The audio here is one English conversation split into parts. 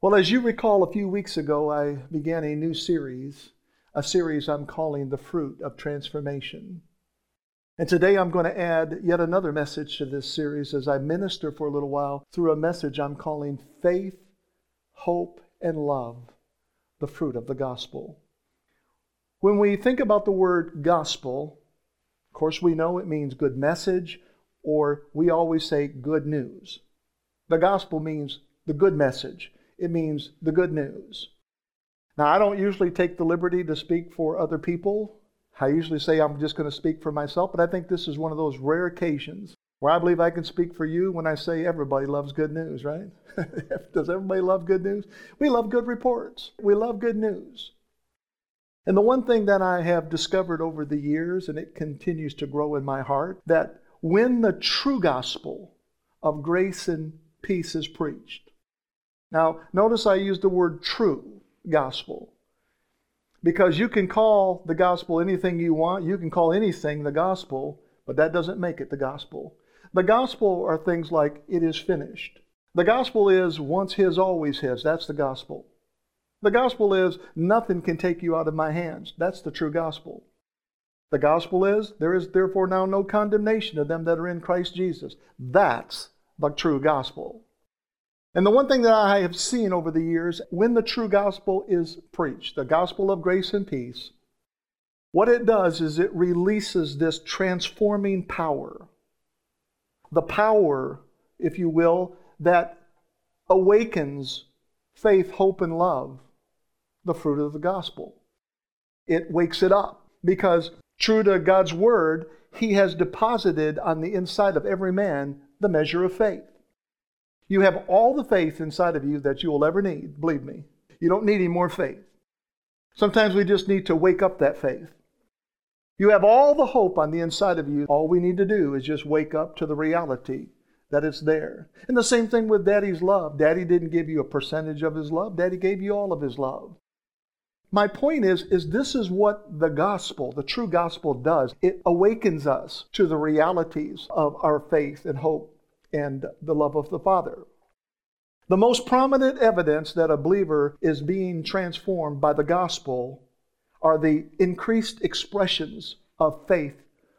Well, as you recall, a few weeks ago, I began a new series, a series I'm calling The Fruit of Transformation. And today I'm going to add yet another message to this series as I minister for a little while through a message I'm calling Faith, Hope, and Love, the fruit of the gospel. When we think about the word gospel, of course, we know it means good message, or we always say good news. The gospel means the good message it means the good news. Now, I don't usually take the liberty to speak for other people. I usually say I'm just going to speak for myself, but I think this is one of those rare occasions where I believe I can speak for you when I say everybody loves good news, right? Does everybody love good news? We love good reports. We love good news. And the one thing that I have discovered over the years, and it continues to grow in my heart, that when the true gospel of grace and peace is preached, now, notice I use the word true gospel. Because you can call the gospel anything you want, you can call anything the gospel, but that doesn't make it the gospel. The gospel are things like, it is finished. The gospel is, once his, always his. That's the gospel. The gospel is, nothing can take you out of my hands. That's the true gospel. The gospel is, there is therefore now no condemnation of them that are in Christ Jesus. That's the true gospel. And the one thing that I have seen over the years, when the true gospel is preached, the gospel of grace and peace, what it does is it releases this transforming power. The power, if you will, that awakens faith, hope, and love, the fruit of the gospel. It wakes it up because, true to God's word, He has deposited on the inside of every man the measure of faith. You have all the faith inside of you that you will ever need, believe me. You don't need any more faith. Sometimes we just need to wake up that faith. You have all the hope on the inside of you. All we need to do is just wake up to the reality that it's there. And the same thing with Daddy's love. Daddy didn't give you a percentage of his love, Daddy gave you all of his love. My point is, is this is what the gospel, the true gospel does. It awakens us to the realities of our faith and hope and the love of the Father. The most prominent evidence that a believer is being transformed by the gospel are the increased expressions of faith,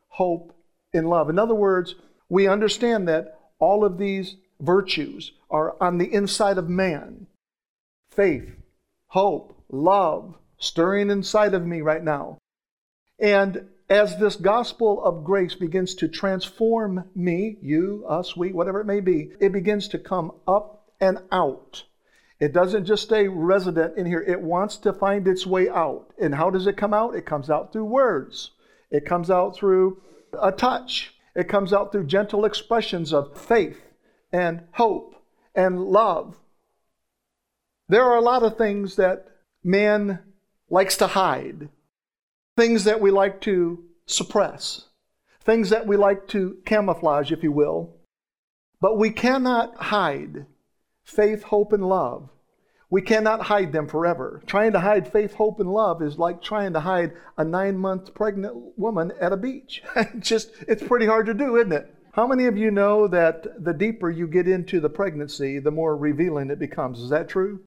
hope, and love. In other words, we understand that all of these virtues are on the inside of man faith, hope, love, stirring inside of me right now. And as this gospel of grace begins to transform me, you, us, we, whatever it may be, it begins to come up and out. It doesn't just stay resident in here, it wants to find its way out. And how does it come out? It comes out through words, it comes out through a touch, it comes out through gentle expressions of faith and hope and love. There are a lot of things that man likes to hide things that we like to suppress, things that we like to camouflage, if you will. But we cannot hide faith, hope, and love. We cannot hide them forever. Trying to hide faith, hope, and love is like trying to hide a nine month pregnant woman at a beach. Just, it's pretty hard to do, isn't it? How many of you know that the deeper you get into the pregnancy, the more revealing it becomes? Is that true?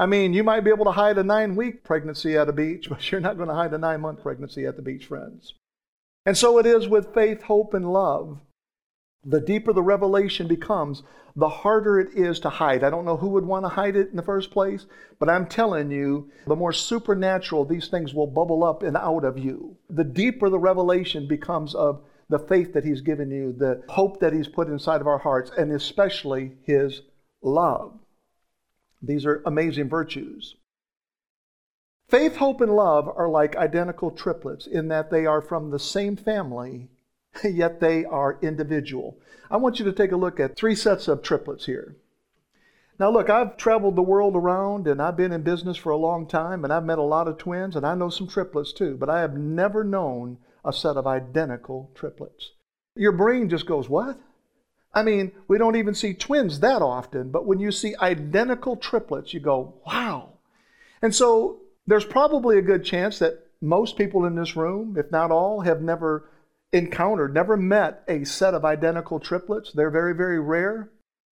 I mean, you might be able to hide a nine week pregnancy at a beach, but you're not going to hide a nine month pregnancy at the beach, friends. And so it is with faith, hope, and love. The deeper the revelation becomes, the harder it is to hide. I don't know who would want to hide it in the first place, but I'm telling you, the more supernatural these things will bubble up and out of you. The deeper the revelation becomes of the faith that He's given you, the hope that He's put inside of our hearts, and especially His love. These are amazing virtues. Faith, hope, and love are like identical triplets in that they are from the same family, yet they are individual. I want you to take a look at three sets of triplets here. Now, look, I've traveled the world around and I've been in business for a long time and I've met a lot of twins and I know some triplets too, but I have never known a set of identical triplets. Your brain just goes, What? I mean, we don't even see twins that often, but when you see identical triplets, you go, wow. And so there's probably a good chance that most people in this room, if not all, have never encountered, never met a set of identical triplets. They're very, very rare.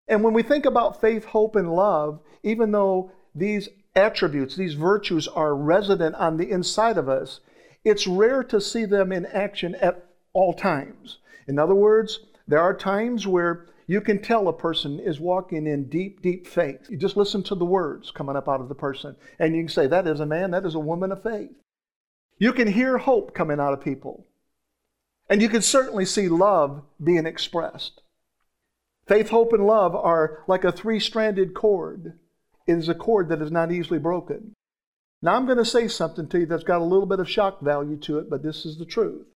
And when we think about faith, hope, and love, even though these attributes, these virtues are resident on the inside of us, it's rare to see them in action at all times. In other words, there are times where you can tell a person is walking in deep, deep faith. You just listen to the words coming up out of the person, and you can say, That is a man, that is a woman of faith. You can hear hope coming out of people. And you can certainly see love being expressed. Faith, hope, and love are like a three stranded cord. It is a cord that is not easily broken. Now, I'm going to say something to you that's got a little bit of shock value to it, but this is the truth.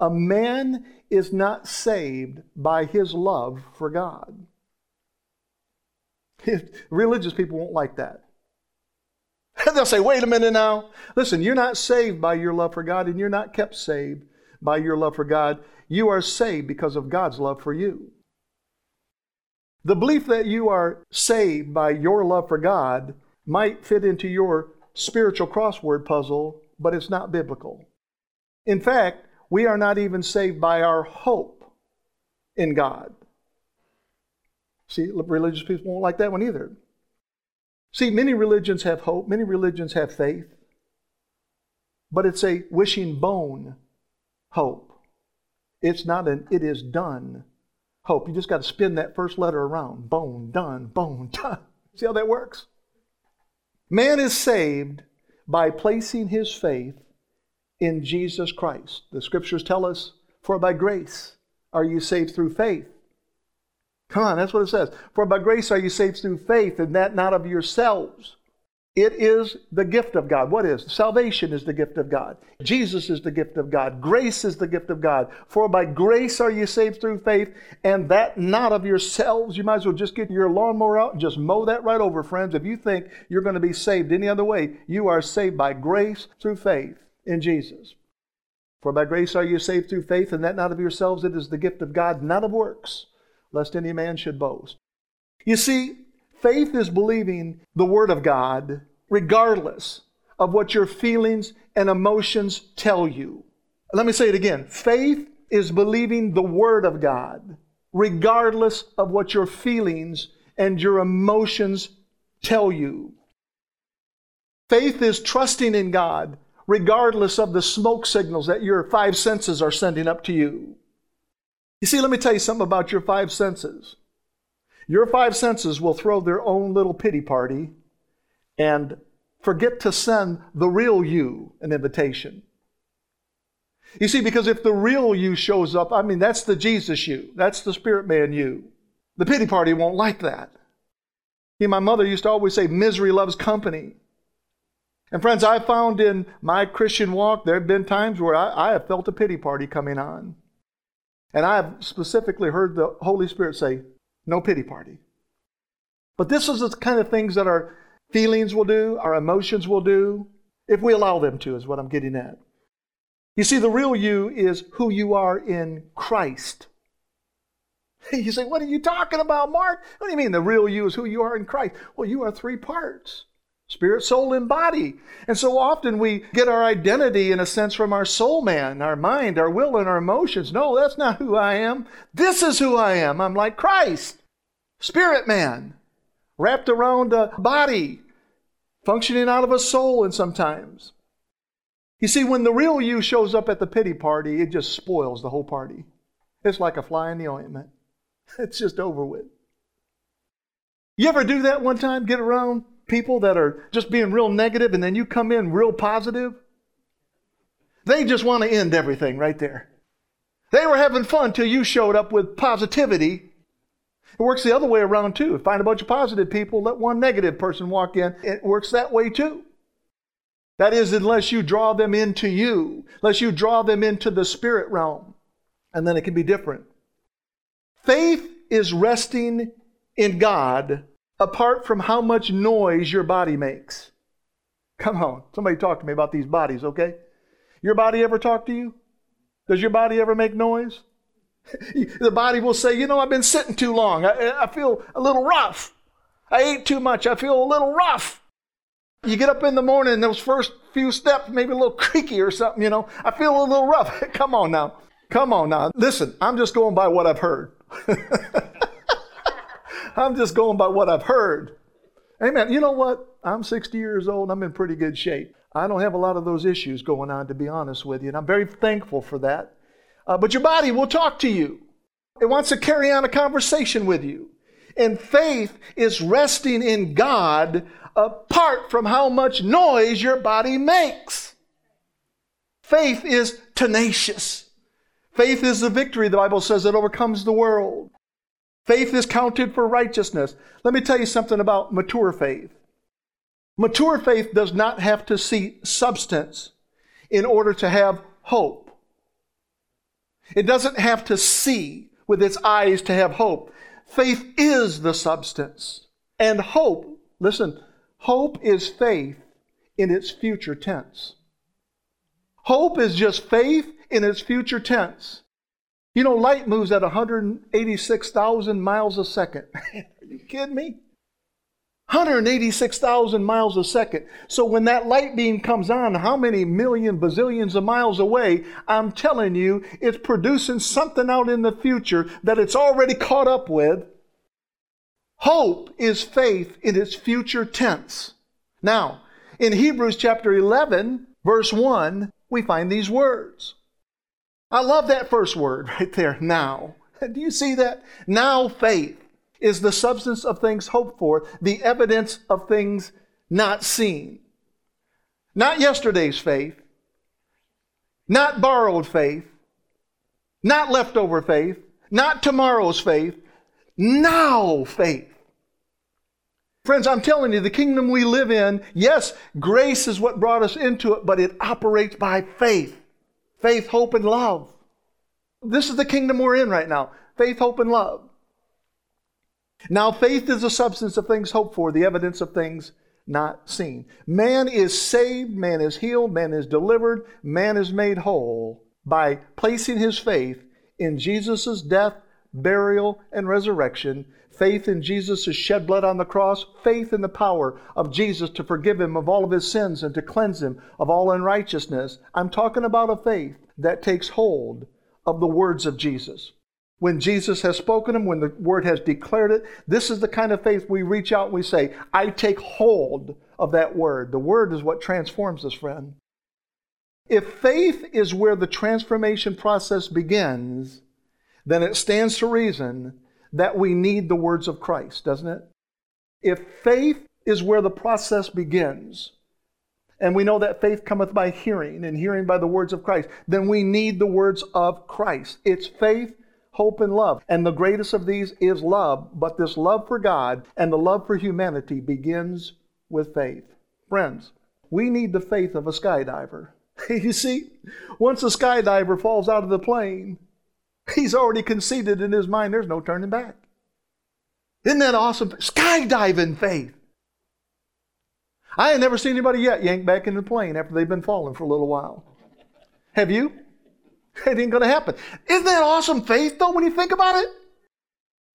A man is not saved by his love for God. Religious people won't like that. They'll say, wait a minute now. Listen, you're not saved by your love for God, and you're not kept saved by your love for God. You are saved because of God's love for you. The belief that you are saved by your love for God might fit into your spiritual crossword puzzle, but it's not biblical. In fact, we are not even saved by our hope in God. See, religious people won't like that one either. See, many religions have hope, many religions have faith, but it's a wishing bone hope. It's not an it is done hope. You just got to spin that first letter around. Bone, done, bone, done. See how that works? Man is saved by placing his faith in Jesus Christ. The scriptures tell us, For by grace are you saved through faith. Come on, that's what it says. For by grace are you saved through faith, and that not of yourselves. It is the gift of God. What is? Salvation is the gift of God. Jesus is the gift of God. Grace is the gift of God. For by grace are you saved through faith, and that not of yourselves. You might as well just get your lawnmower out and just mow that right over, friends. If you think you're going to be saved any other way, you are saved by grace through faith in Jesus. For by grace are you saved through faith, and that not of yourselves, it is the gift of God, not of works, lest any man should boast. You see, faith is believing the Word of God regardless of what your feelings and emotions tell you. Let me say it again faith is believing the Word of God regardless of what your feelings and your emotions tell you. Faith is trusting in God regardless of the smoke signals that your five senses are sending up to you. You see, let me tell you something about your five senses. Your five senses will throw their own little pity party and forget to send the real you an invitation. You see, because if the real you shows up, I mean, that's the Jesus you, that's the spirit man you. The pity party won't like that. See, my mother used to always say, misery loves company. And friends, I found in my Christian walk, there have been times where I, I have felt a pity party coming on. And I have specifically heard the Holy Spirit say, no pity party. But this is the kind of things that our feelings will do, our emotions will do, if we allow them to, is what I'm getting at. You see, the real you is who you are in Christ. You say, What are you talking about, Mark? What do you mean the real you is who you are in Christ? Well, you are three parts spirit, soul, and body. And so often we get our identity, in a sense, from our soul man, our mind, our will, and our emotions. No, that's not who I am. This is who I am. I'm like Christ, spirit man, wrapped around a body, functioning out of a soul, and sometimes. You see, when the real you shows up at the pity party, it just spoils the whole party. It's like a fly in the ointment. It's just over with. You ever do that one time? Get around people that are just being real negative and then you come in real positive? They just want to end everything right there. They were having fun till you showed up with positivity. It works the other way around too. Find a bunch of positive people, let one negative person walk in. It works that way too. That is, unless you draw them into you, unless you draw them into the spirit realm, and then it can be different. Faith is resting in God apart from how much noise your body makes. Come on, somebody talk to me about these bodies, okay? Your body ever talk to you? Does your body ever make noise? the body will say, You know, I've been sitting too long. I, I feel a little rough. I ate too much. I feel a little rough. You get up in the morning, those first few steps, maybe a little creaky or something, you know. I feel a little rough. Come on now. Come on now. Listen, I'm just going by what I've heard. I'm just going by what I've heard. Amen. You know what? I'm 60 years old. I'm in pretty good shape. I don't have a lot of those issues going on, to be honest with you, and I'm very thankful for that. Uh, but your body will talk to you. It wants to carry on a conversation with you. And faith is resting in God apart from how much noise your body makes. Faith is tenacious. Faith is the victory, the Bible says, that overcomes the world. Faith is counted for righteousness. Let me tell you something about mature faith. Mature faith does not have to see substance in order to have hope. It doesn't have to see with its eyes to have hope. Faith is the substance. And hope, listen, hope is faith in its future tense. Hope is just faith in its future tense. You know, light moves at 186,000 miles a second. Are you kidding me? 186,000 miles a second. So when that light beam comes on, how many million bazillions of miles away, I'm telling you, it's producing something out in the future that it's already caught up with. Hope is faith in its future tense. Now, in Hebrews chapter 11, verse 1, we find these words. I love that first word right there, now. Do you see that? Now faith is the substance of things hoped for, the evidence of things not seen. Not yesterday's faith, not borrowed faith, not leftover faith, not tomorrow's faith, now faith. Friends, I'm telling you, the kingdom we live in, yes, grace is what brought us into it, but it operates by faith. Faith, hope, and love. This is the kingdom we're in right now. Faith, hope, and love. Now, faith is the substance of things hoped for, the evidence of things not seen. Man is saved, man is healed, man is delivered, man is made whole by placing his faith in Jesus' death, burial, and resurrection, faith in Jesus' shed blood on the cross, faith in the power of Jesus to forgive him of all of his sins and to cleanse him of all unrighteousness. I'm talking about a faith that takes hold of the words of Jesus when Jesus has spoken them, when the word has declared it. This is the kind of faith we reach out and we say, I take hold of that word. The word is what transforms us, friend. If faith is where the transformation process begins, then it stands to reason that we need the words of Christ, doesn't it? If faith is where the process begins, and we know that faith cometh by hearing, and hearing by the words of Christ, then we need the words of Christ. It's faith hope, and love. And the greatest of these is love. But this love for God and the love for humanity begins with faith. Friends, we need the faith of a skydiver. you see, once a skydiver falls out of the plane, he's already conceded in his mind there's no turning back. Isn't that awesome? Skydiving faith. I ain't never seen anybody yet yank back in the plane after they've been falling for a little while. Have you? It ain't going to happen. Isn't that awesome faith, though, when you think about it?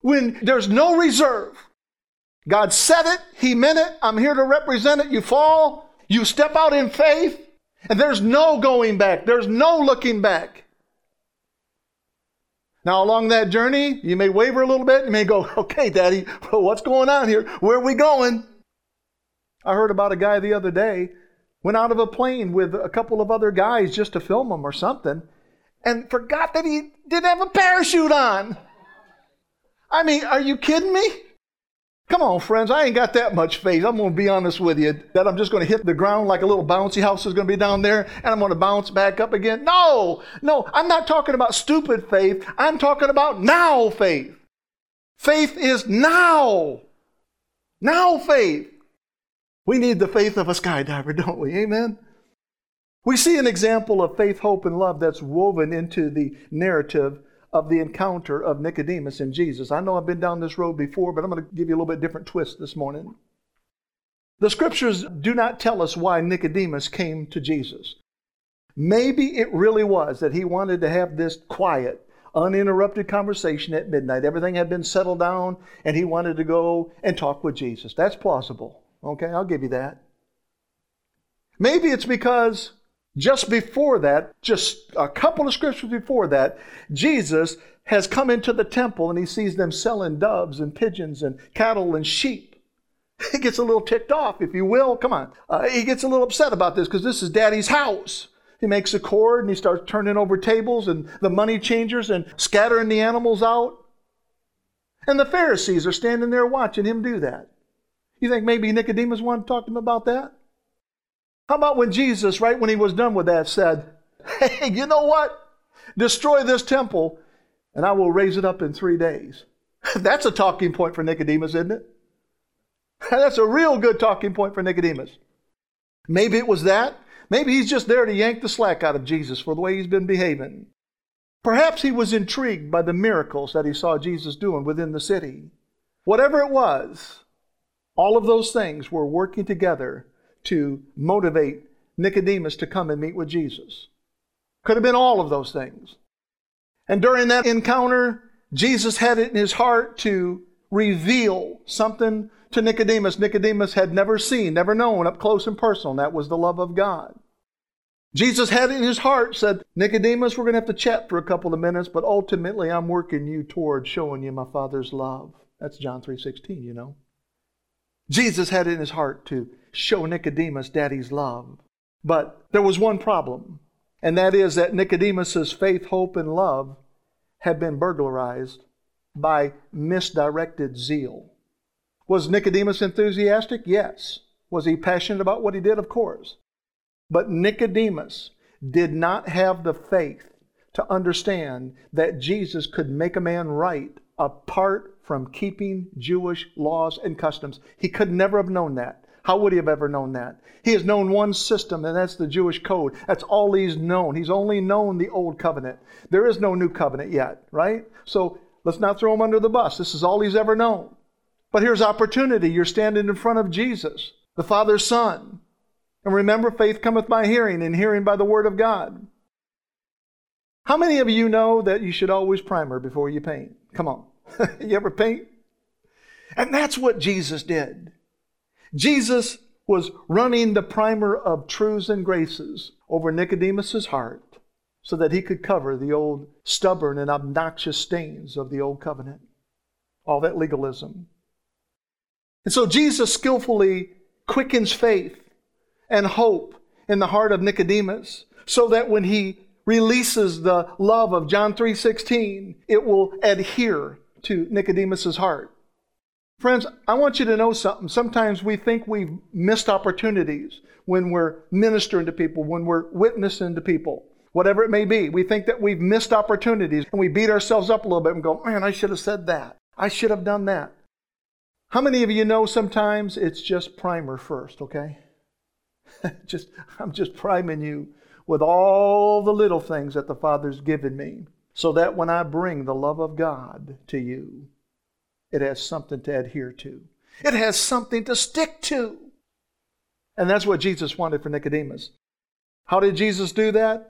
When there's no reserve. God said it, He meant it, I'm here to represent it. You fall, you step out in faith, and there's no going back, there's no looking back. Now, along that journey, you may waver a little bit. You may go, okay, Daddy, what's going on here? Where are we going? I heard about a guy the other day went out of a plane with a couple of other guys just to film him or something and forgot that he didn't have a parachute on. I mean, are you kidding me? Come on, friends, I ain't got that much faith. I'm going to be honest with you that I'm just going to hit the ground like a little bouncy house is going to be down there and I'm going to bounce back up again. No, no, I'm not talking about stupid faith. I'm talking about now faith. Faith is now. Now faith. We need the faith of a skydiver, don't we? Amen? We see an example of faith, hope, and love that's woven into the narrative of the encounter of Nicodemus and Jesus. I know I've been down this road before, but I'm going to give you a little bit different twist this morning. The scriptures do not tell us why Nicodemus came to Jesus. Maybe it really was that he wanted to have this quiet, uninterrupted conversation at midnight. Everything had been settled down, and he wanted to go and talk with Jesus. That's plausible. Okay, I'll give you that. Maybe it's because Just before that, just a couple of scriptures before that, Jesus has come into the temple and he sees them selling doves and pigeons and cattle and sheep. He gets a little ticked off, if you will. Come on. Uh, he gets a little upset about this because this is daddy's house. He makes a cord and he starts turning over tables and the money changers and scattering the animals out. And the Pharisees are standing there watching him do that. You think maybe Nicodemus wanted to talk to him about that? How about when Jesus, right when he was done with that, said, Hey, you know what? Destroy this temple and I will raise it up in three days. That's a talking point for Nicodemus, isn't it? That's a real good talking point for Nicodemus. Maybe it was that. Maybe he's just there to yank the slack out of Jesus for the way he's been behaving. Perhaps he was intrigued by the miracles that he saw Jesus doing within the city. Whatever it was, all of those things were working together to motivate Nicodemus to come and meet with Jesus. Could have been all of those things. And during that encounter, Jesus had it in his heart to reveal something to Nicodemus Nicodemus had never seen, never known up close and personal, and that was the love of God. Jesus had it in his heart, said, Nicodemus, we're going to have to chat for a couple of minutes, but ultimately I'm working you toward showing you my Father's love. That's John 3.16, you know. Jesus had in his heart to show Nicodemus daddy's love. But there was one problem, and that is that Nicodemus's faith, hope, and love had been burglarized by misdirected zeal. Was Nicodemus enthusiastic? Yes. Was he passionate about what he did? Of course. But Nicodemus did not have the faith to understand that Jesus could make a man right apart from keeping Jewish laws and customs. He could never have known that. How would he have ever known that? He has known one system, and that's the Jewish code. That's all he's known. He's only known the old covenant. There is no new covenant yet, right? So let's not throw him under the bus. This is all he's ever known. But here's opportunity. You're standing in front of Jesus, the Father's Son. And remember, faith cometh by hearing, and hearing by the Word of God. How many of you know that you should always primer before you paint? Come on. you ever paint? And that's what Jesus did. Jesus was running the primer of truths and graces over Nicodemus's heart so that he could cover the old stubborn and obnoxious stains of the old covenant. All that legalism. And so Jesus skillfully quickens faith and hope in the heart of Nicodemus so that when he releases the love of John 3:16, it will adhere to Nicodemus's heart. Friends, I want you to know something. Sometimes we think we've missed opportunities when we're ministering to people, when we're witnessing to people, whatever it may be. We think that we've missed opportunities and we beat ourselves up a little bit and go, man, I should have said that. I should have done that. How many of you know sometimes it's just primer first, okay? just I'm just priming you with all the little things that the Father's given me so that when I bring the love of God to you, it has something to adhere to. It has something to stick to. And that's what Jesus wanted for Nicodemus. How did Jesus do that?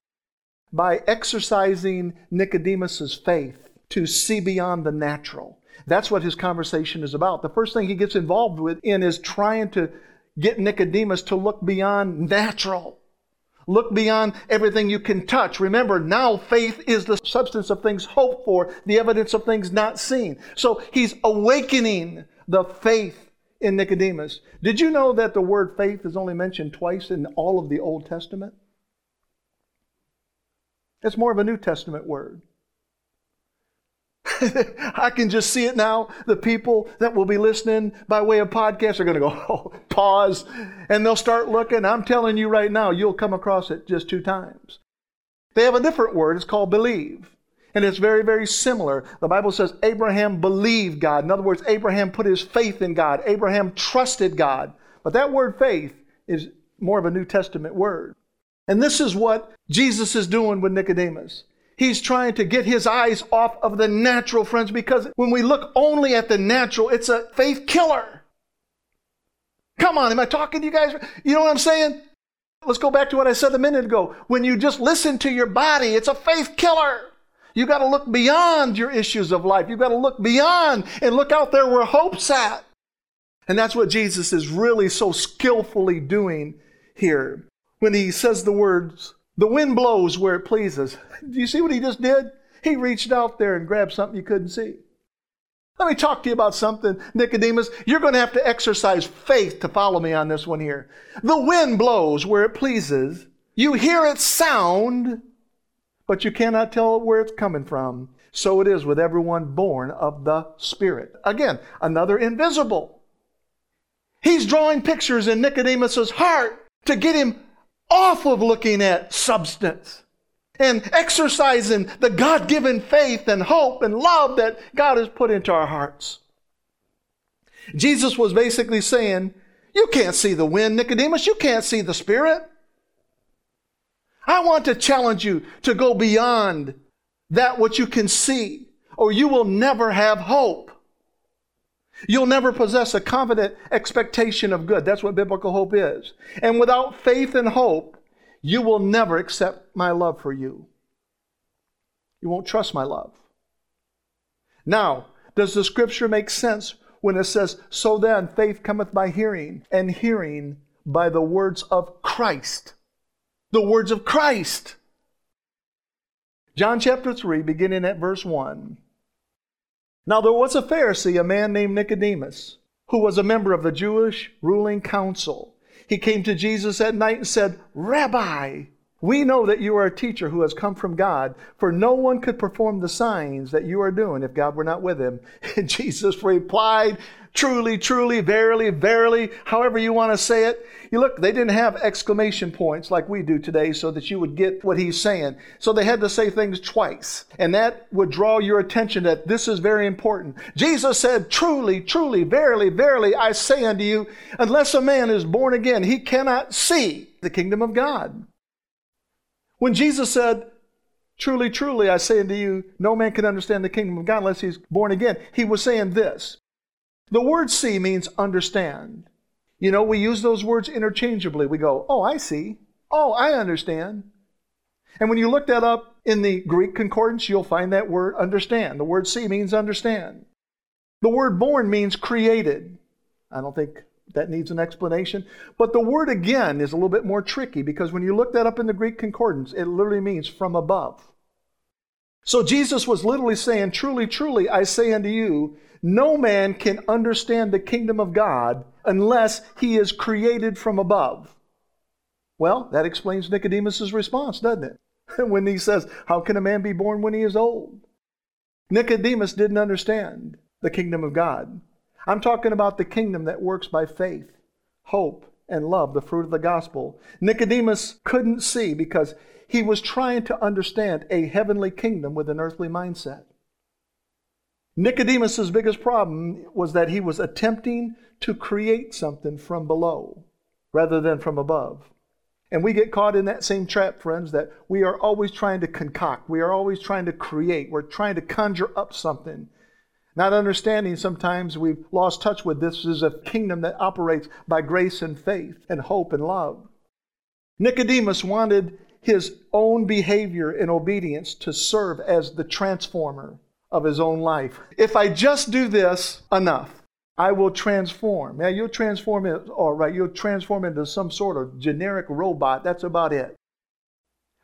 By exercising Nicodemus's faith to see beyond the natural. That's what his conversation is about. The first thing he gets involved with in is trying to get Nicodemus to look beyond natural. Look beyond everything you can touch. Remember, now faith is the substance of things hoped for, the evidence of things not seen. So he's awakening the faith in Nicodemus. Did you know that the word faith is only mentioned twice in all of the Old Testament? It's more of a New Testament word. I can just see it now. The people that will be listening by way of podcast are going to go, oh, pause, and they'll start looking. I'm telling you right now, you'll come across it just two times. They have a different word. It's called believe. And it's very, very similar. The Bible says Abraham believed God. In other words, Abraham put his faith in God. Abraham trusted God. But that word faith is more of a New Testament word. And this is what Jesus is doing with Nicodemus. He's trying to get his eyes off of the natural, friends, because when we look only at the natural, it's a faith killer. Come on, am I talking to you guys? You know what I'm saying? Let's go back to what I said a minute ago. When you just listen to your body, it's a faith killer. You got to look beyond your issues of life. You got to look beyond and look out there where hope's at. And that's what Jesus is really so skillfully doing here when he says the words The wind blows where it pleases. Do you see what he just did? He reached out there and grabbed something you couldn't see. Let me talk to you about something, Nicodemus. You're going to have to exercise faith to follow me on this one here. The wind blows where it pleases. You hear its sound, but you cannot tell where it's coming from. So it is with everyone born of the Spirit. Again, another invisible. He's drawing pictures in Nicodemus's heart to get him off of looking at substance and exercising the God given faith and hope and love that God has put into our hearts. Jesus was basically saying, You can't see the wind, Nicodemus. You can't see the Spirit. I want to challenge you to go beyond that which you can see, or you will never have hope. You'll never possess a confident expectation of good. That's what biblical hope is. And without faith and hope, you will never accept my love for you. You won't trust my love. Now, does the scripture make sense when it says, So then faith cometh by hearing, and hearing by the words of Christ? The words of Christ. John chapter 3, beginning at verse 1. Now there was a Pharisee, a man named Nicodemus, who was a member of the Jewish ruling council. He came to Jesus at night and said, Rabbi, we know that you are a teacher who has come from God, for no one could perform the signs that you are doing if God were not with him. And Jesus replied, truly, truly, verily, verily, however you want to say it. You look, they didn't have exclamation points like we do today so that you would get what he's saying. So they had to say things twice. And that would draw your attention that this is very important. Jesus said, truly, truly, verily, verily, I say unto you, unless a man is born again, he cannot see the kingdom of God. When Jesus said, Truly, truly, I say unto you, no man can understand the kingdom of God unless he's born again. He was saying this the word see means understand. You know, we use those words interchangeably. We go, oh, I see. Oh, I understand. And when you look that up in the Greek concordance, you'll find that word understand. The word see means understand. The word born means created. I don't think that needs an explanation. But the word again is a little bit more tricky because when you look that up in the Greek concordance, it literally means from above. So Jesus was literally saying, Truly, truly, I say unto you, no man can understand the kingdom of God unless he is created from above. Well, that explains Nicodemus' response, doesn't it? when he says, How can a man be born when he is old? Nicodemus didn't understand the kingdom of God. I'm talking about the kingdom that works by faith, hope, and love, the fruit of the gospel. Nicodemus couldn't see because he was trying to understand a heavenly kingdom with an earthly mindset. Nicodemus's biggest problem was that he was attempting to create something from below rather than from above. And we get caught in that same trap, friends, that we are always trying to concoct. We are always trying to create. We're trying to conjure up something. Not understanding sometimes we've lost touch with this is a kingdom that operates by grace and faith and hope and love. Nicodemus wanted his own behavior and obedience to serve as the transformer of his own life. If I just do this enough, I will transform. Now, you'll transform it, all right, you'll transform into some sort of generic robot. That's about it.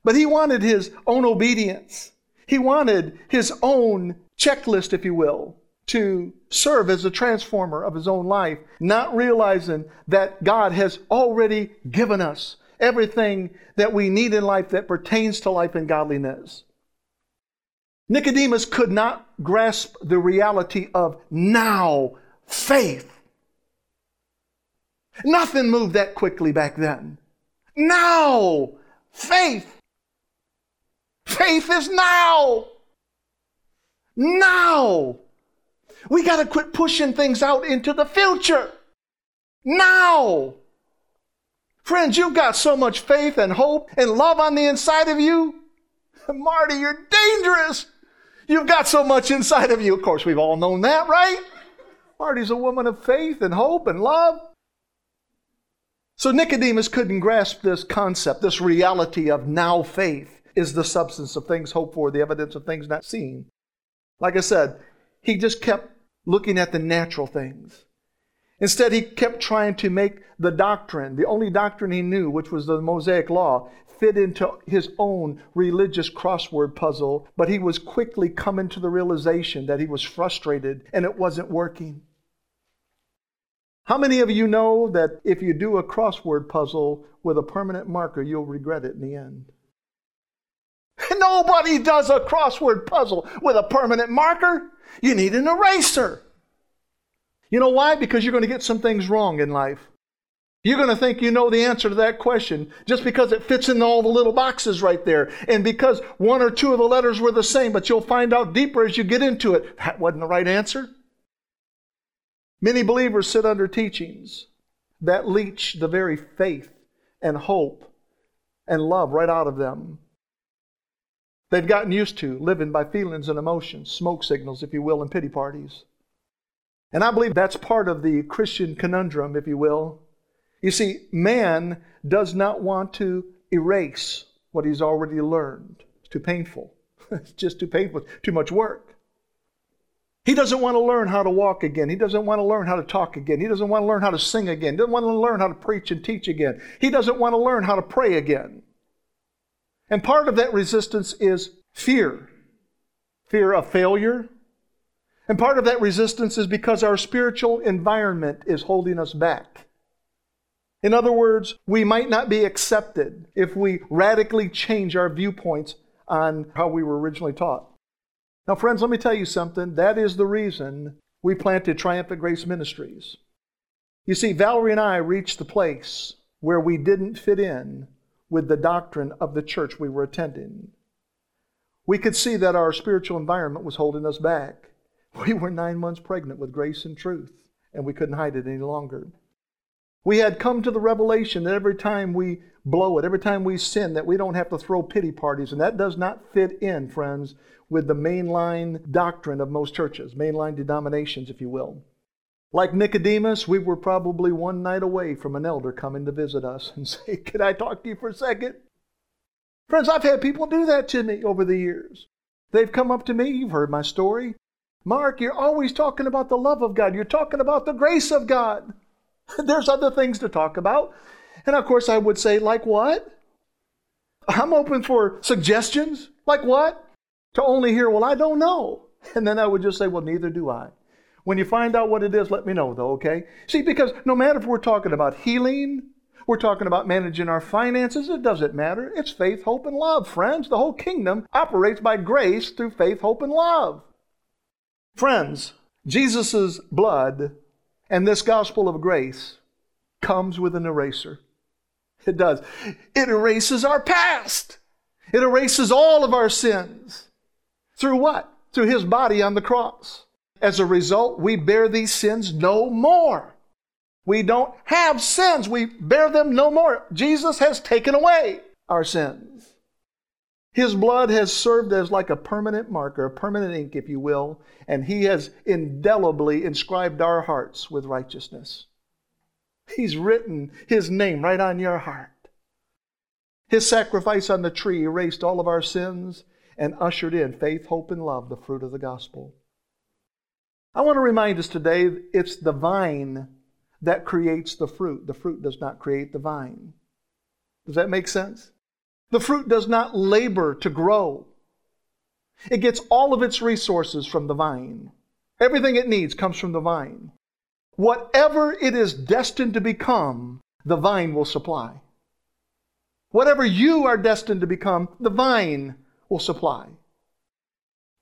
But he wanted his own obedience. He wanted his own checklist, if you will, to serve as a transformer of his own life, not realizing that God has already given us everything that we need in life that pertains to life and godliness. Nicodemus could not grasp the reality of now faith. Nothing moved that quickly back then. Now faith. Faith is now. Now. We got to quit pushing things out into the future. Now. Friends, you've got so much faith and hope and love on the inside of you. Marty, you're dangerous. You've got so much inside of you. Of course, we've all known that, right? Marty's a woman of faith and hope and love. So Nicodemus couldn't grasp this concept, this reality of now faith is the substance of things hoped for, the evidence of things not seen. Like I said, he just kept looking at the natural things. Instead, he kept trying to make the doctrine, the only doctrine he knew, which was the Mosaic Law, fit into his own religious crossword puzzle, but he was quickly coming to the realization that he was frustrated and it wasn't working. How many of you know that if you do a crossword puzzle with a permanent marker, you'll regret it in the end? Nobody does a crossword puzzle with a permanent marker. You need an eraser. You know why? Because you're going to get some things wrong in life. You're going to think you know the answer to that question just because it fits in all the little boxes right there. And because one or two of the letters were the same, but you'll find out deeper as you get into it. That wasn't the right answer. Many believers sit under teachings that leach the very faith and hope and love right out of them. They've gotten used to living by feelings and emotions, smoke signals, if you will, and pity parties. And I believe that's part of the Christian conundrum, if you will. You see, man does not want to erase what he's already learned. It's too painful. it's just too painful, too much work. He doesn't want to learn how to walk again. He doesn't want to learn how to talk again. He doesn't want to learn how to sing again. He doesn't want to learn how to preach and teach again. He doesn't want to learn how to pray again. And part of that resistance is fear fear of failure. And part of that resistance is because our spiritual environment is holding us back. In other words, we might not be accepted if we radically change our viewpoints on how we were originally taught. Now, friends, let me tell you something. That is the reason we planted Triumphant Grace Ministries. You see, Valerie and I reached the place where we didn't fit in with the doctrine of the church we were attending. We could see that our spiritual environment was holding us back. We were nine months pregnant with grace and truth, and we couldn't hide it any longer. We had come to the revelation that every time we blow it, every time we sin, that we don't have to throw pity parties. And that does not fit in, friends, with the mainline doctrine of most churches, mainline denominations, if you will. Like Nicodemus, we were probably one night away from an elder coming to visit us and say, Can I talk to you for a second? Friends, I've had people do that to me over the years. They've come up to me, you've heard my story. Mark, you're always talking about the love of God. You're talking about the grace of God. There's other things to talk about. And of course, I would say, like what? I'm open for suggestions. Like what? To only hear, well, I don't know. And then I would just say, well, neither do I. When you find out what it is, let me know, though, okay? See, because no matter if we're talking about healing, we're talking about managing our finances, it doesn't matter. It's faith, hope, and love, friends. The whole kingdom operates by grace through faith, hope, and love. Friends, Jesus' blood and this gospel of grace comes with an eraser. It does. It erases our past. It erases all of our sins. Through what? Through his body on the cross. As a result, we bear these sins no more. We don't have sins. We bear them no more. Jesus has taken away our sins. His blood has served as like a permanent marker, a permanent ink, if you will, and He has indelibly inscribed our hearts with righteousness. He's written His name right on your heart. His sacrifice on the tree erased all of our sins and ushered in faith, hope, and love, the fruit of the gospel. I want to remind us today it's the vine that creates the fruit. The fruit does not create the vine. Does that make sense? The fruit does not labor to grow. It gets all of its resources from the vine. Everything it needs comes from the vine. Whatever it is destined to become, the vine will supply. Whatever you are destined to become, the vine will supply.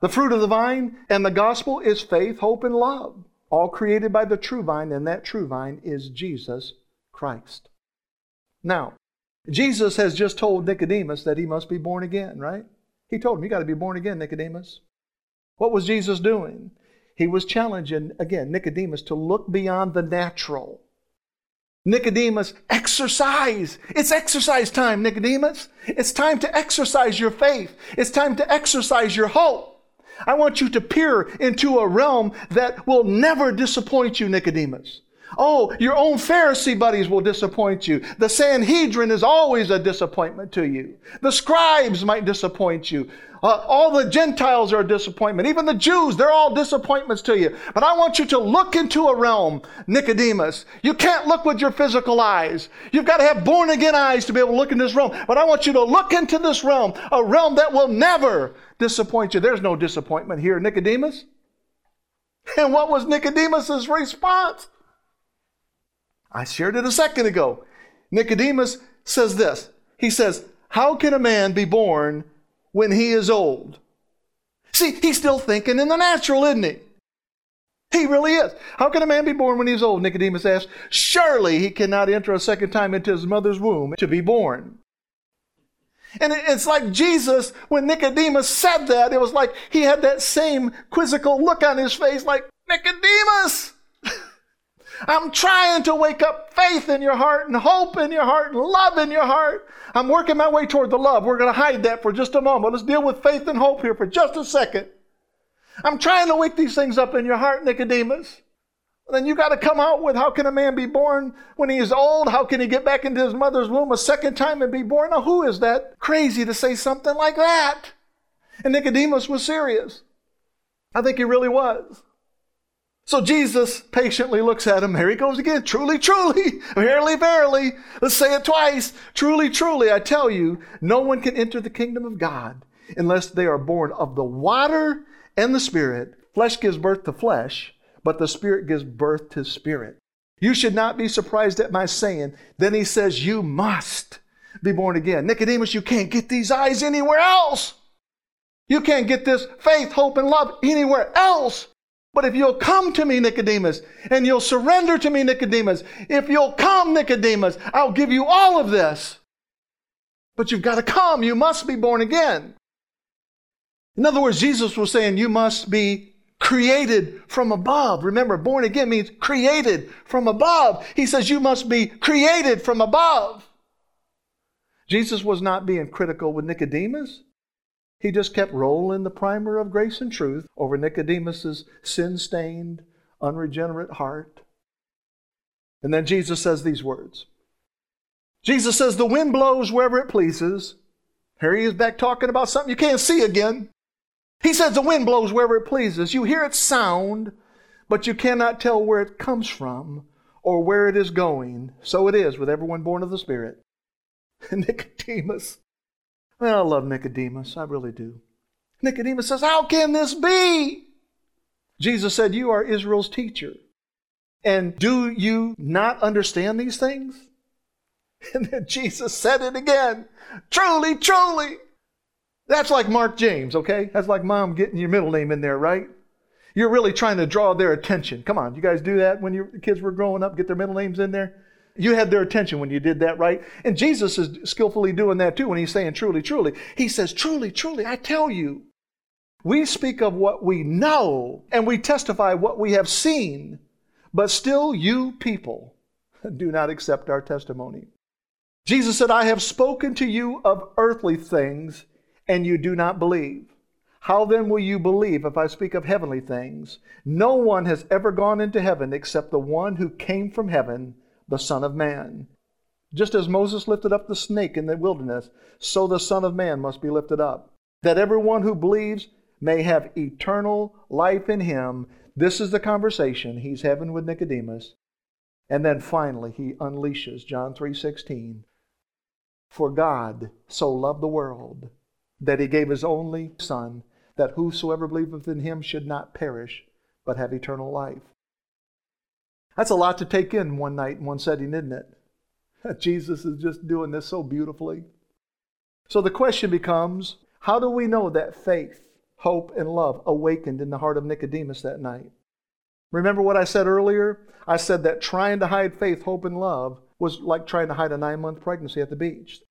The fruit of the vine and the gospel is faith, hope, and love, all created by the true vine, and that true vine is Jesus Christ. Now, Jesus has just told Nicodemus that he must be born again, right? He told him, You got to be born again, Nicodemus. What was Jesus doing? He was challenging, again, Nicodemus to look beyond the natural. Nicodemus, exercise. It's exercise time, Nicodemus. It's time to exercise your faith. It's time to exercise your hope. I want you to peer into a realm that will never disappoint you, Nicodemus. Oh, your own Pharisee buddies will disappoint you. The Sanhedrin is always a disappointment to you. The scribes might disappoint you. Uh, all the Gentiles are a disappointment. Even the Jews, they're all disappointments to you. But I want you to look into a realm, Nicodemus. You can't look with your physical eyes. You've got to have born again eyes to be able to look in this realm. But I want you to look into this realm, a realm that will never disappoint you. There's no disappointment here, Nicodemus. And what was Nicodemus's response? I shared it a second ago. Nicodemus says this. He says, How can a man be born when he is old? See, he's still thinking in the natural, isn't he? He really is. How can a man be born when he's old? Nicodemus asked. Surely he cannot enter a second time into his mother's womb to be born. And it's like Jesus, when Nicodemus said that, it was like he had that same quizzical look on his face, like, Nicodemus, I'm trying to wake up faith in your heart and hope in your heart and love in your heart. I'm working my way toward the love. We're going to hide that for just a moment. Let's deal with faith and hope here for just a second. I'm trying to wake these things up in your heart, Nicodemus. Then you got to come out with how can a man be born when he is old? How can he get back into his mother's womb a second time and be born? Now, who is that crazy to say something like that? And Nicodemus was serious. I think he really was. So Jesus patiently looks at him. Here he goes again. Truly, truly, verily, verily. Let's say it twice. Truly, truly, I tell you, no one can enter the kingdom of God unless they are born of the water and the Spirit. Flesh gives birth to flesh, but the Spirit gives birth to spirit. You should not be surprised at my saying. Then he says, You must be born again. Nicodemus, you can't get these eyes anywhere else. You can't get this faith, hope, and love anywhere else. But if you'll come to me, Nicodemus, and you'll surrender to me, Nicodemus, if you'll come, Nicodemus, I'll give you all of this. But you've got to come. You must be born again. In other words, Jesus was saying you must be created from above. Remember, born again means created from above. He says you must be created from above. Jesus was not being critical with Nicodemus. He just kept rolling the primer of grace and truth over Nicodemus's sin-stained, unregenerate heart. And then Jesus says these words. Jesus says, The wind blows wherever it pleases. Here he is back talking about something you can't see again. He says, The wind blows wherever it pleases. You hear its sound, but you cannot tell where it comes from or where it is going. So it is with everyone born of the Spirit. Nicodemus well, I love Nicodemus. I really do. Nicodemus says, How can this be? Jesus said, You are Israel's teacher. And do you not understand these things? And then Jesus said it again. Truly, truly. That's like Mark James, okay? That's like mom getting your middle name in there, right? You're really trying to draw their attention. Come on, you guys do that when your kids were growing up, get their middle names in there? You had their attention when you did that, right? And Jesus is skillfully doing that too when he's saying truly, truly. He says, truly, truly, I tell you. We speak of what we know and we testify what we have seen, but still you people do not accept our testimony. Jesus said, I have spoken to you of earthly things and you do not believe. How then will you believe if I speak of heavenly things? No one has ever gone into heaven except the one who came from heaven, the Son of Man. Just as Moses lifted up the snake in the wilderness, so the Son of Man must be lifted up, that everyone who believes may have eternal life in him. This is the conversation he's having with Nicodemus. And then finally he unleashes John 3:16. For God so loved the world that he gave his only son that whosoever believeth in him should not perish but have eternal life. That's a lot to take in one night in one setting, isn't it? Jesus is just doing this so beautifully. So the question becomes how do we know that faith, hope, and love awakened in the heart of Nicodemus that night? Remember what I said earlier? I said that trying to hide faith, hope, and love was like trying to hide a nine month pregnancy at the beach.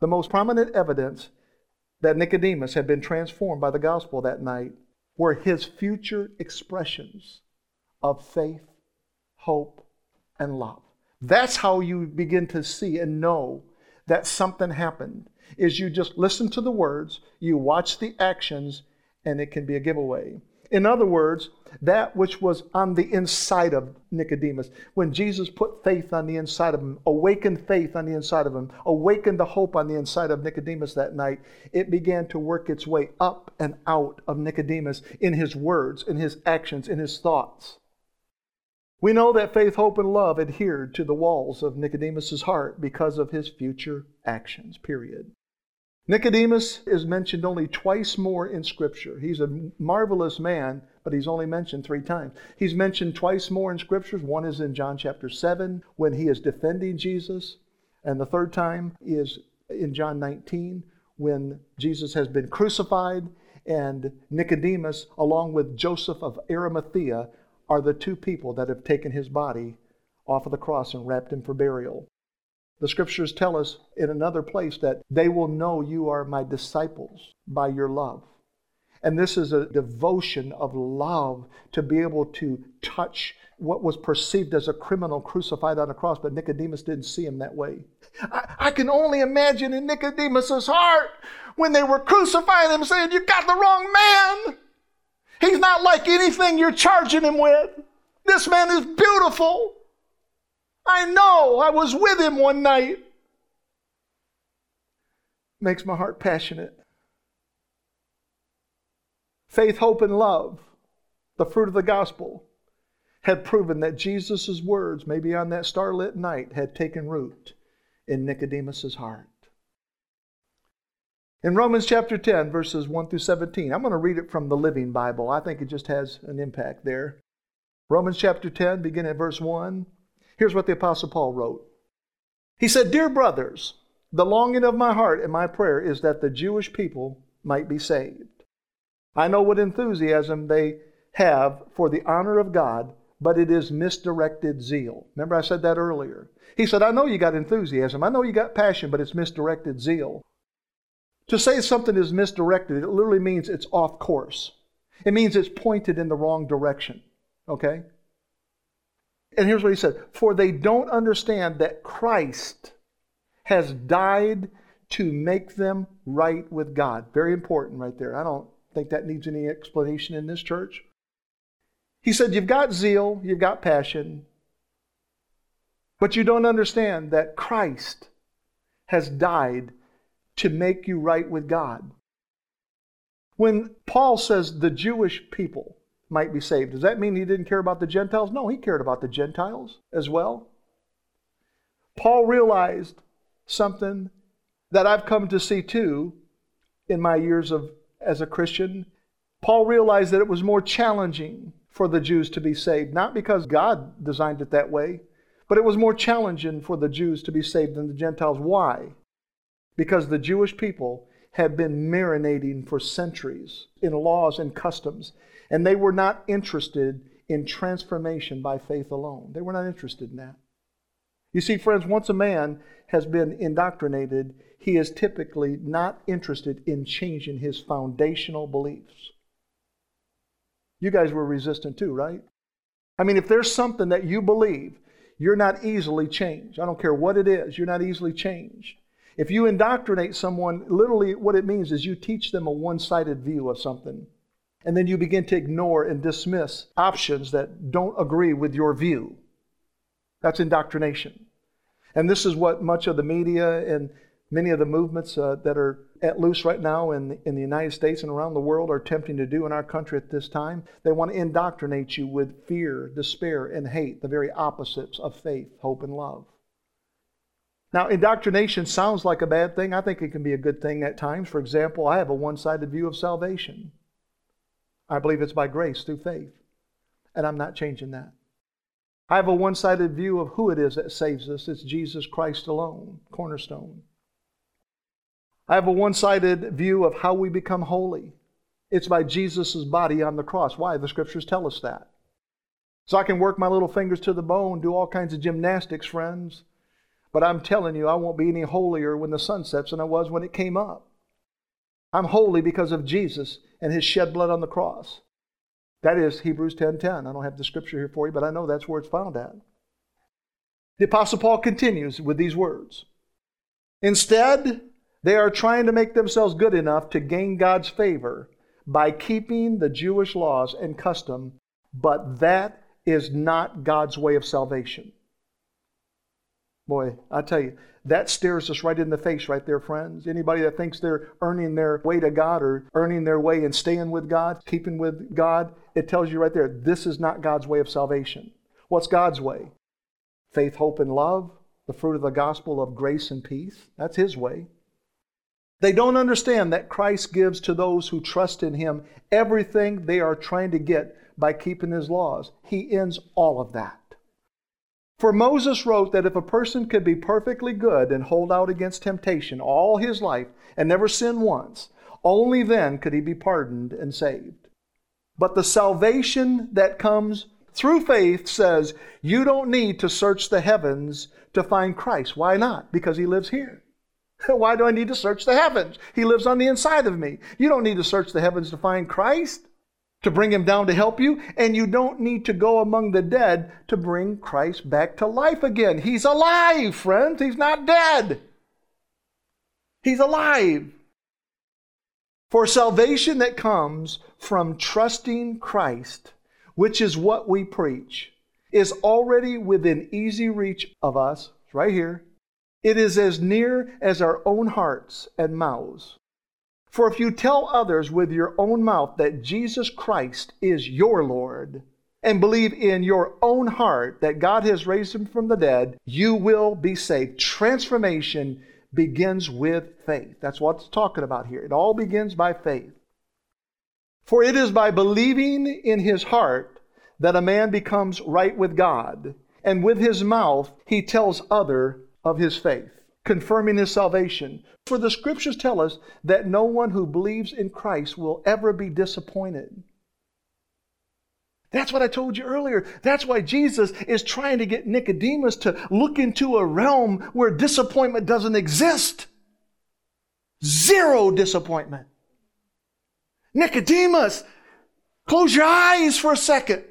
The most prominent evidence that Nicodemus had been transformed by the gospel that night were his future expressions of faith hope, and love. That's how you begin to see and know that something happened. Is you just listen to the words, you watch the actions, and it can be a giveaway. In other words, that which was on the inside of Nicodemus. When Jesus put faith on the inside of him, awakened faith on the inside of him, awakened the hope on the inside of Nicodemus that night, it began to work its way up and out of Nicodemus in his words, in his actions, in his thoughts. We know that faith, hope, and love adhered to the walls of Nicodemus's heart because of his future actions, period. Nicodemus is mentioned only twice more in Scripture. He's a marvelous man, but he's only mentioned three times. He's mentioned twice more in Scriptures. One is in John chapter 7 when he is defending Jesus, and the third time is in John 19 when Jesus has been crucified and Nicodemus, along with Joseph of Arimathea, are the two people that have taken his body off of the cross and wrapped him for burial. The scriptures tell us in another place that they will know you are my disciples by your love. And this is a devotion of love to be able to touch what was perceived as a criminal crucified on a cross, but Nicodemus didn't see him that way. I, I can only imagine in Nicodemus's heart when they were crucifying him saying, You got the wrong man. He's not like anything you're charging him with. This man is beautiful. I know. I was with him one night. Makes my heart passionate. Faith, hope, and love, the fruit of the gospel, had proven that Jesus' words, maybe on that starlit night, had taken root in Nicodemus' heart. In Romans chapter 10, verses 1 through 17, I'm going to read it from the Living Bible. I think it just has an impact there. Romans chapter 10, beginning at verse 1. Here's what the Apostle Paul wrote He said, Dear brothers, the longing of my heart and my prayer is that the Jewish people might be saved. I know what enthusiasm they have for the honor of God, but it is misdirected zeal. Remember, I said that earlier. He said, I know you got enthusiasm, I know you got passion, but it's misdirected zeal. To say something is misdirected, it literally means it's off course. It means it's pointed in the wrong direction. Okay? And here's what he said For they don't understand that Christ has died to make them right with God. Very important right there. I don't think that needs any explanation in this church. He said, You've got zeal, you've got passion, but you don't understand that Christ has died to make you right with God. When Paul says the Jewish people might be saved, does that mean he didn't care about the Gentiles? No, he cared about the Gentiles as well. Paul realized something that I've come to see too in my years of as a Christian. Paul realized that it was more challenging for the Jews to be saved, not because God designed it that way, but it was more challenging for the Jews to be saved than the Gentiles. Why? Because the Jewish people had been marinating for centuries in laws and customs, and they were not interested in transformation by faith alone. They were not interested in that. You see, friends, once a man has been indoctrinated, he is typically not interested in changing his foundational beliefs. You guys were resistant too, right? I mean, if there's something that you believe, you're not easily changed. I don't care what it is, you're not easily changed. If you indoctrinate someone, literally what it means is you teach them a one sided view of something. And then you begin to ignore and dismiss options that don't agree with your view. That's indoctrination. And this is what much of the media and many of the movements uh, that are at loose right now in, in the United States and around the world are attempting to do in our country at this time. They want to indoctrinate you with fear, despair, and hate, the very opposites of faith, hope, and love. Now, indoctrination sounds like a bad thing. I think it can be a good thing at times. For example, I have a one sided view of salvation. I believe it's by grace through faith, and I'm not changing that. I have a one sided view of who it is that saves us it's Jesus Christ alone, cornerstone. I have a one sided view of how we become holy. It's by Jesus' body on the cross. Why? The scriptures tell us that. So I can work my little fingers to the bone, do all kinds of gymnastics, friends, but I'm telling you, I won't be any holier when the sun sets than I was when it came up. I'm holy because of Jesus and his shed blood on the cross. That is Hebrews 10:10. I don't have the scripture here for you, but I know that's where it's found at. The apostle Paul continues with these words. Instead, they are trying to make themselves good enough to gain God's favor by keeping the Jewish laws and custom, but that is not God's way of salvation. Boy, I tell you, that stares us right in the face right there, friends. Anybody that thinks they're earning their way to God or earning their way and staying with God, keeping with God, it tells you right there, this is not God's way of salvation. What's God's way? Faith, hope, and love, the fruit of the gospel of grace and peace. That's His way. They don't understand that Christ gives to those who trust in Him everything they are trying to get by keeping His laws. He ends all of that. For Moses wrote that if a person could be perfectly good and hold out against temptation all his life and never sin once, only then could he be pardoned and saved. But the salvation that comes through faith says you don't need to search the heavens to find Christ. Why not? Because he lives here. Why do I need to search the heavens? He lives on the inside of me. You don't need to search the heavens to find Christ to bring him down to help you, and you don't need to go among the dead to bring Christ back to life again. He's alive, friends. He's not dead. He's alive. For salvation that comes from trusting Christ, which is what we preach, is already within easy reach of us, right here. It is as near as our own hearts and mouths. For if you tell others with your own mouth that Jesus Christ is your Lord, and believe in your own heart that God has raised him from the dead, you will be saved. Transformation begins with faith. That's what it's talking about here. It all begins by faith. For it is by believing in his heart that a man becomes right with God, and with his mouth he tells other of his faith confirming his salvation. For the scriptures tell us that no one who believes in Christ will ever be disappointed. That's what I told you earlier. That's why Jesus is trying to get Nicodemus to look into a realm where disappointment doesn't exist. Zero disappointment. Nicodemus, close your eyes for a second.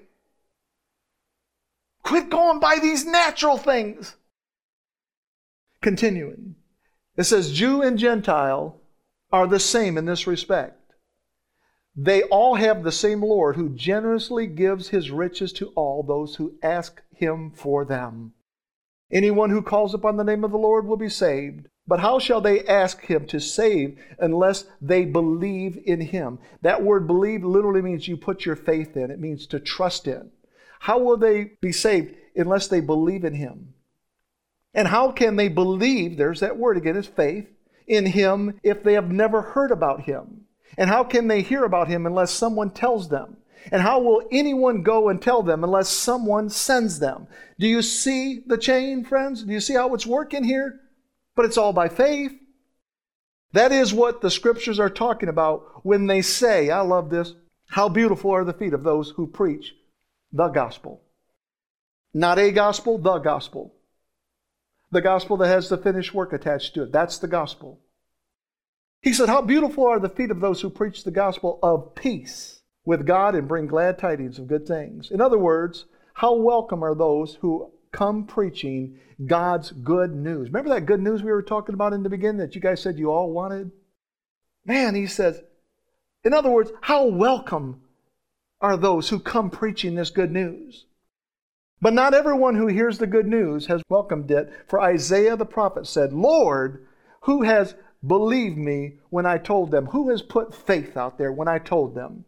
Quit going by these natural things. Continuing. It says, Jew and Gentile are the same in this respect. They all have the same Lord who generously gives his riches to all those who ask him for them. Anyone who calls upon the name of the Lord will be saved. But how shall they ask him to save unless they believe in him? That word believe literally means you put your faith in, it means to trust in. How will they be saved unless they believe in him? And how can they believe, there's that word again, is faith, in him if they have never heard about him? And how can they hear about him unless someone tells them? And how will anyone go and tell them unless someone sends them? Do you see the chain, friends? Do you see how it's working here? But it's all by faith. That is what the scriptures are talking about when they say, I love this, how beautiful are the feet of those who preach the gospel. Not a gospel, the gospel. The gospel that has the finished work attached to it. That's the gospel. He said, How beautiful are the feet of those who preach the gospel of peace with God and bring glad tidings of good things. In other words, how welcome are those who come preaching God's good news. Remember that good news we were talking about in the beginning that you guys said you all wanted? Man, he says, in other words, how welcome are those who come preaching this good news? But not everyone who hears the good news has welcomed it, for Isaiah the prophet said, Lord, who has believed me when I told them? Who has put faith out there when I told them?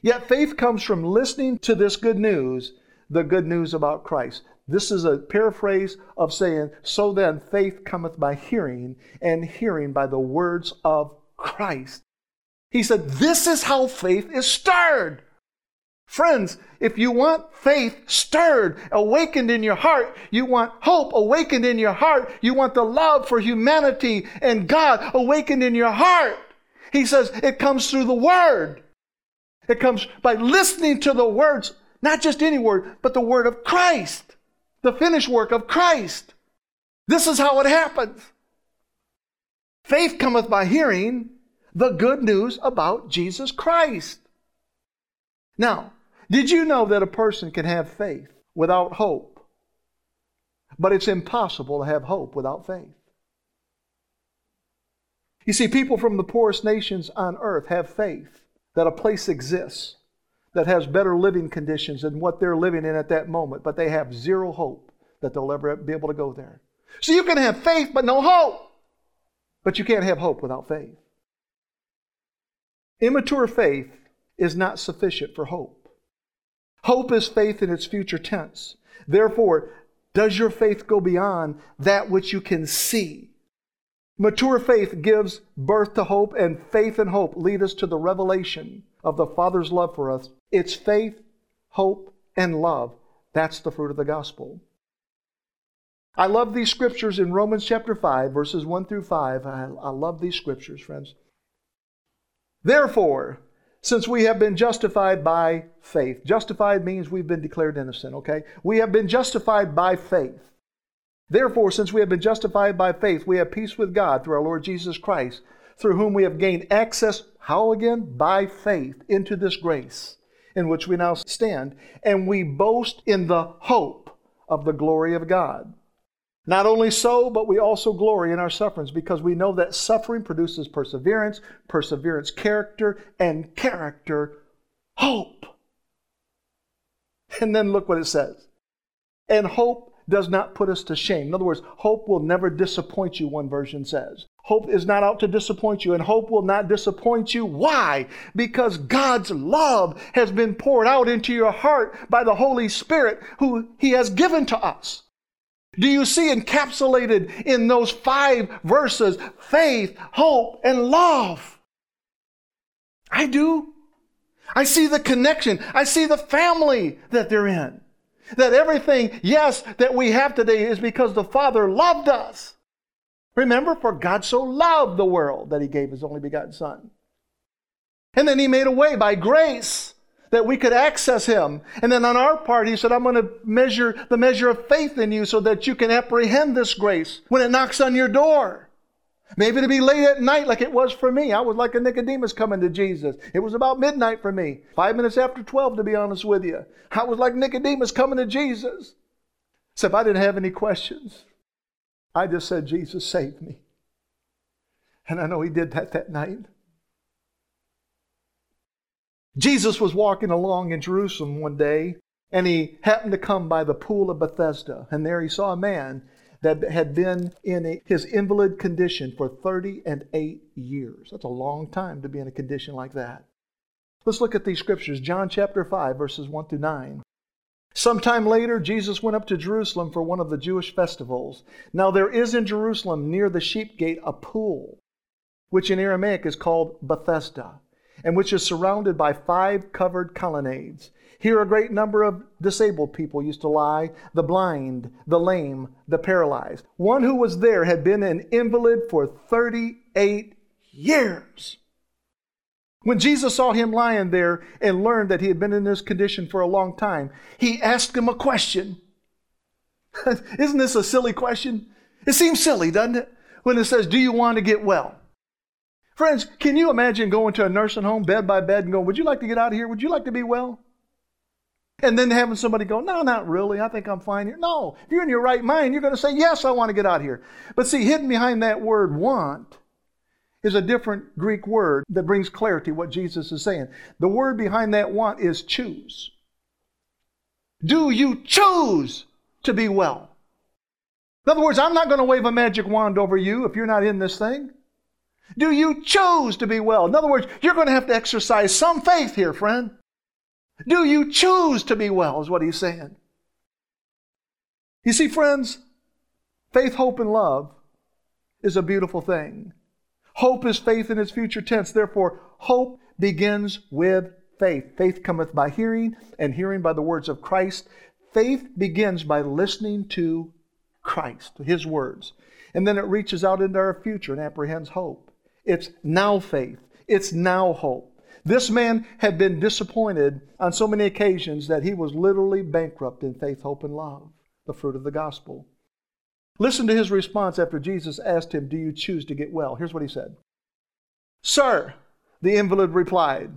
Yet faith comes from listening to this good news, the good news about Christ. This is a paraphrase of saying, So then faith cometh by hearing, and hearing by the words of Christ. He said, This is how faith is stirred. Friends, if you want faith stirred, awakened in your heart, you want hope awakened in your heart, you want the love for humanity and God awakened in your heart. He says it comes through the Word. It comes by listening to the words, not just any word, but the word of Christ, the finished work of Christ. This is how it happens. Faith cometh by hearing the good news about Jesus Christ. Now, did you know that a person can have faith without hope? But it's impossible to have hope without faith. You see, people from the poorest nations on earth have faith that a place exists that has better living conditions than what they're living in at that moment, but they have zero hope that they'll ever be able to go there. So you can have faith but no hope. But you can't have hope without faith. Immature faith is not sufficient for hope. Hope is faith in its future tense. Therefore, does your faith go beyond that which you can see? Mature faith gives birth to hope, and faith and hope lead us to the revelation of the Father's love for us. It's faith, hope, and love. That's the fruit of the gospel. I love these scriptures in Romans chapter 5, verses 1 through 5. I, I love these scriptures, friends. Therefore, since we have been justified by faith, justified means we've been declared innocent, okay? We have been justified by faith. Therefore, since we have been justified by faith, we have peace with God through our Lord Jesus Christ, through whom we have gained access, how again? By faith into this grace in which we now stand, and we boast in the hope of the glory of God. Not only so, but we also glory in our sufferings because we know that suffering produces perseverance, perseverance, character, and character, hope. And then look what it says. And hope does not put us to shame. In other words, hope will never disappoint you, one version says. Hope is not out to disappoint you, and hope will not disappoint you. Why? Because God's love has been poured out into your heart by the Holy Spirit, who He has given to us. Do you see encapsulated in those five verses faith, hope, and love? I do. I see the connection. I see the family that they're in. That everything, yes, that we have today is because the Father loved us. Remember, for God so loved the world that He gave His only begotten Son. And then He made a way by grace that we could access Him. And then on our part, He said, I'm going to measure the measure of faith in you so that you can apprehend this grace when it knocks on your door. Maybe to be late at night like it was for me. I was like a Nicodemus coming to Jesus. It was about midnight for me. Five minutes after 12, to be honest with you. I was like Nicodemus coming to Jesus. Except I didn't have any questions. I just said, Jesus, save me. And I know He did that that night. Jesus was walking along in Jerusalem one day, and he happened to come by the pool of Bethesda. And there he saw a man that had been in a, his invalid condition for 30 and 8 years. That's a long time to be in a condition like that. Let's look at these scriptures. John chapter 5, verses 1 through 9. Sometime later, Jesus went up to Jerusalem for one of the Jewish festivals. Now, there is in Jerusalem near the sheep gate a pool, which in Aramaic is called Bethesda and which is surrounded by five covered colonnades. Here a great number of disabled people used to lie the blind, the lame, the paralyzed. One who was there had been an invalid for 38 years. When Jesus saw him lying there and learned that he had been in this condition for a long time, he asked him a question. Isn't this a silly question? It seems silly, doesn't it? When it says, Do you want to get well? Friends, can you imagine going to a nursing home bed by bed and going, Would you like to get out of here? Would you like to be well? And then having somebody go, No, not really. I think I'm fine here. No, if you're in your right mind, you're going to say, Yes, I want to get out of here. But see, hidden behind that word want is a different Greek word that brings clarity what Jesus is saying. The word behind that want is choose. Do you choose to be well? In other words, I'm not going to wave a magic wand over you if you're not in this thing. Do you choose to be well? In other words, you're going to have to exercise some faith here, friend. Do you choose to be well, is what he's saying. You see, friends, faith, hope, and love is a beautiful thing. Hope is faith in its future tense. Therefore, hope begins with faith. Faith cometh by hearing, and hearing by the words of Christ. Faith begins by listening to Christ, His words. And then it reaches out into our future and apprehends hope. It's now faith. It's now hope. This man had been disappointed on so many occasions that he was literally bankrupt in faith, hope, and love, the fruit of the gospel. Listen to his response after Jesus asked him, Do you choose to get well? Here's what he said Sir, the invalid replied,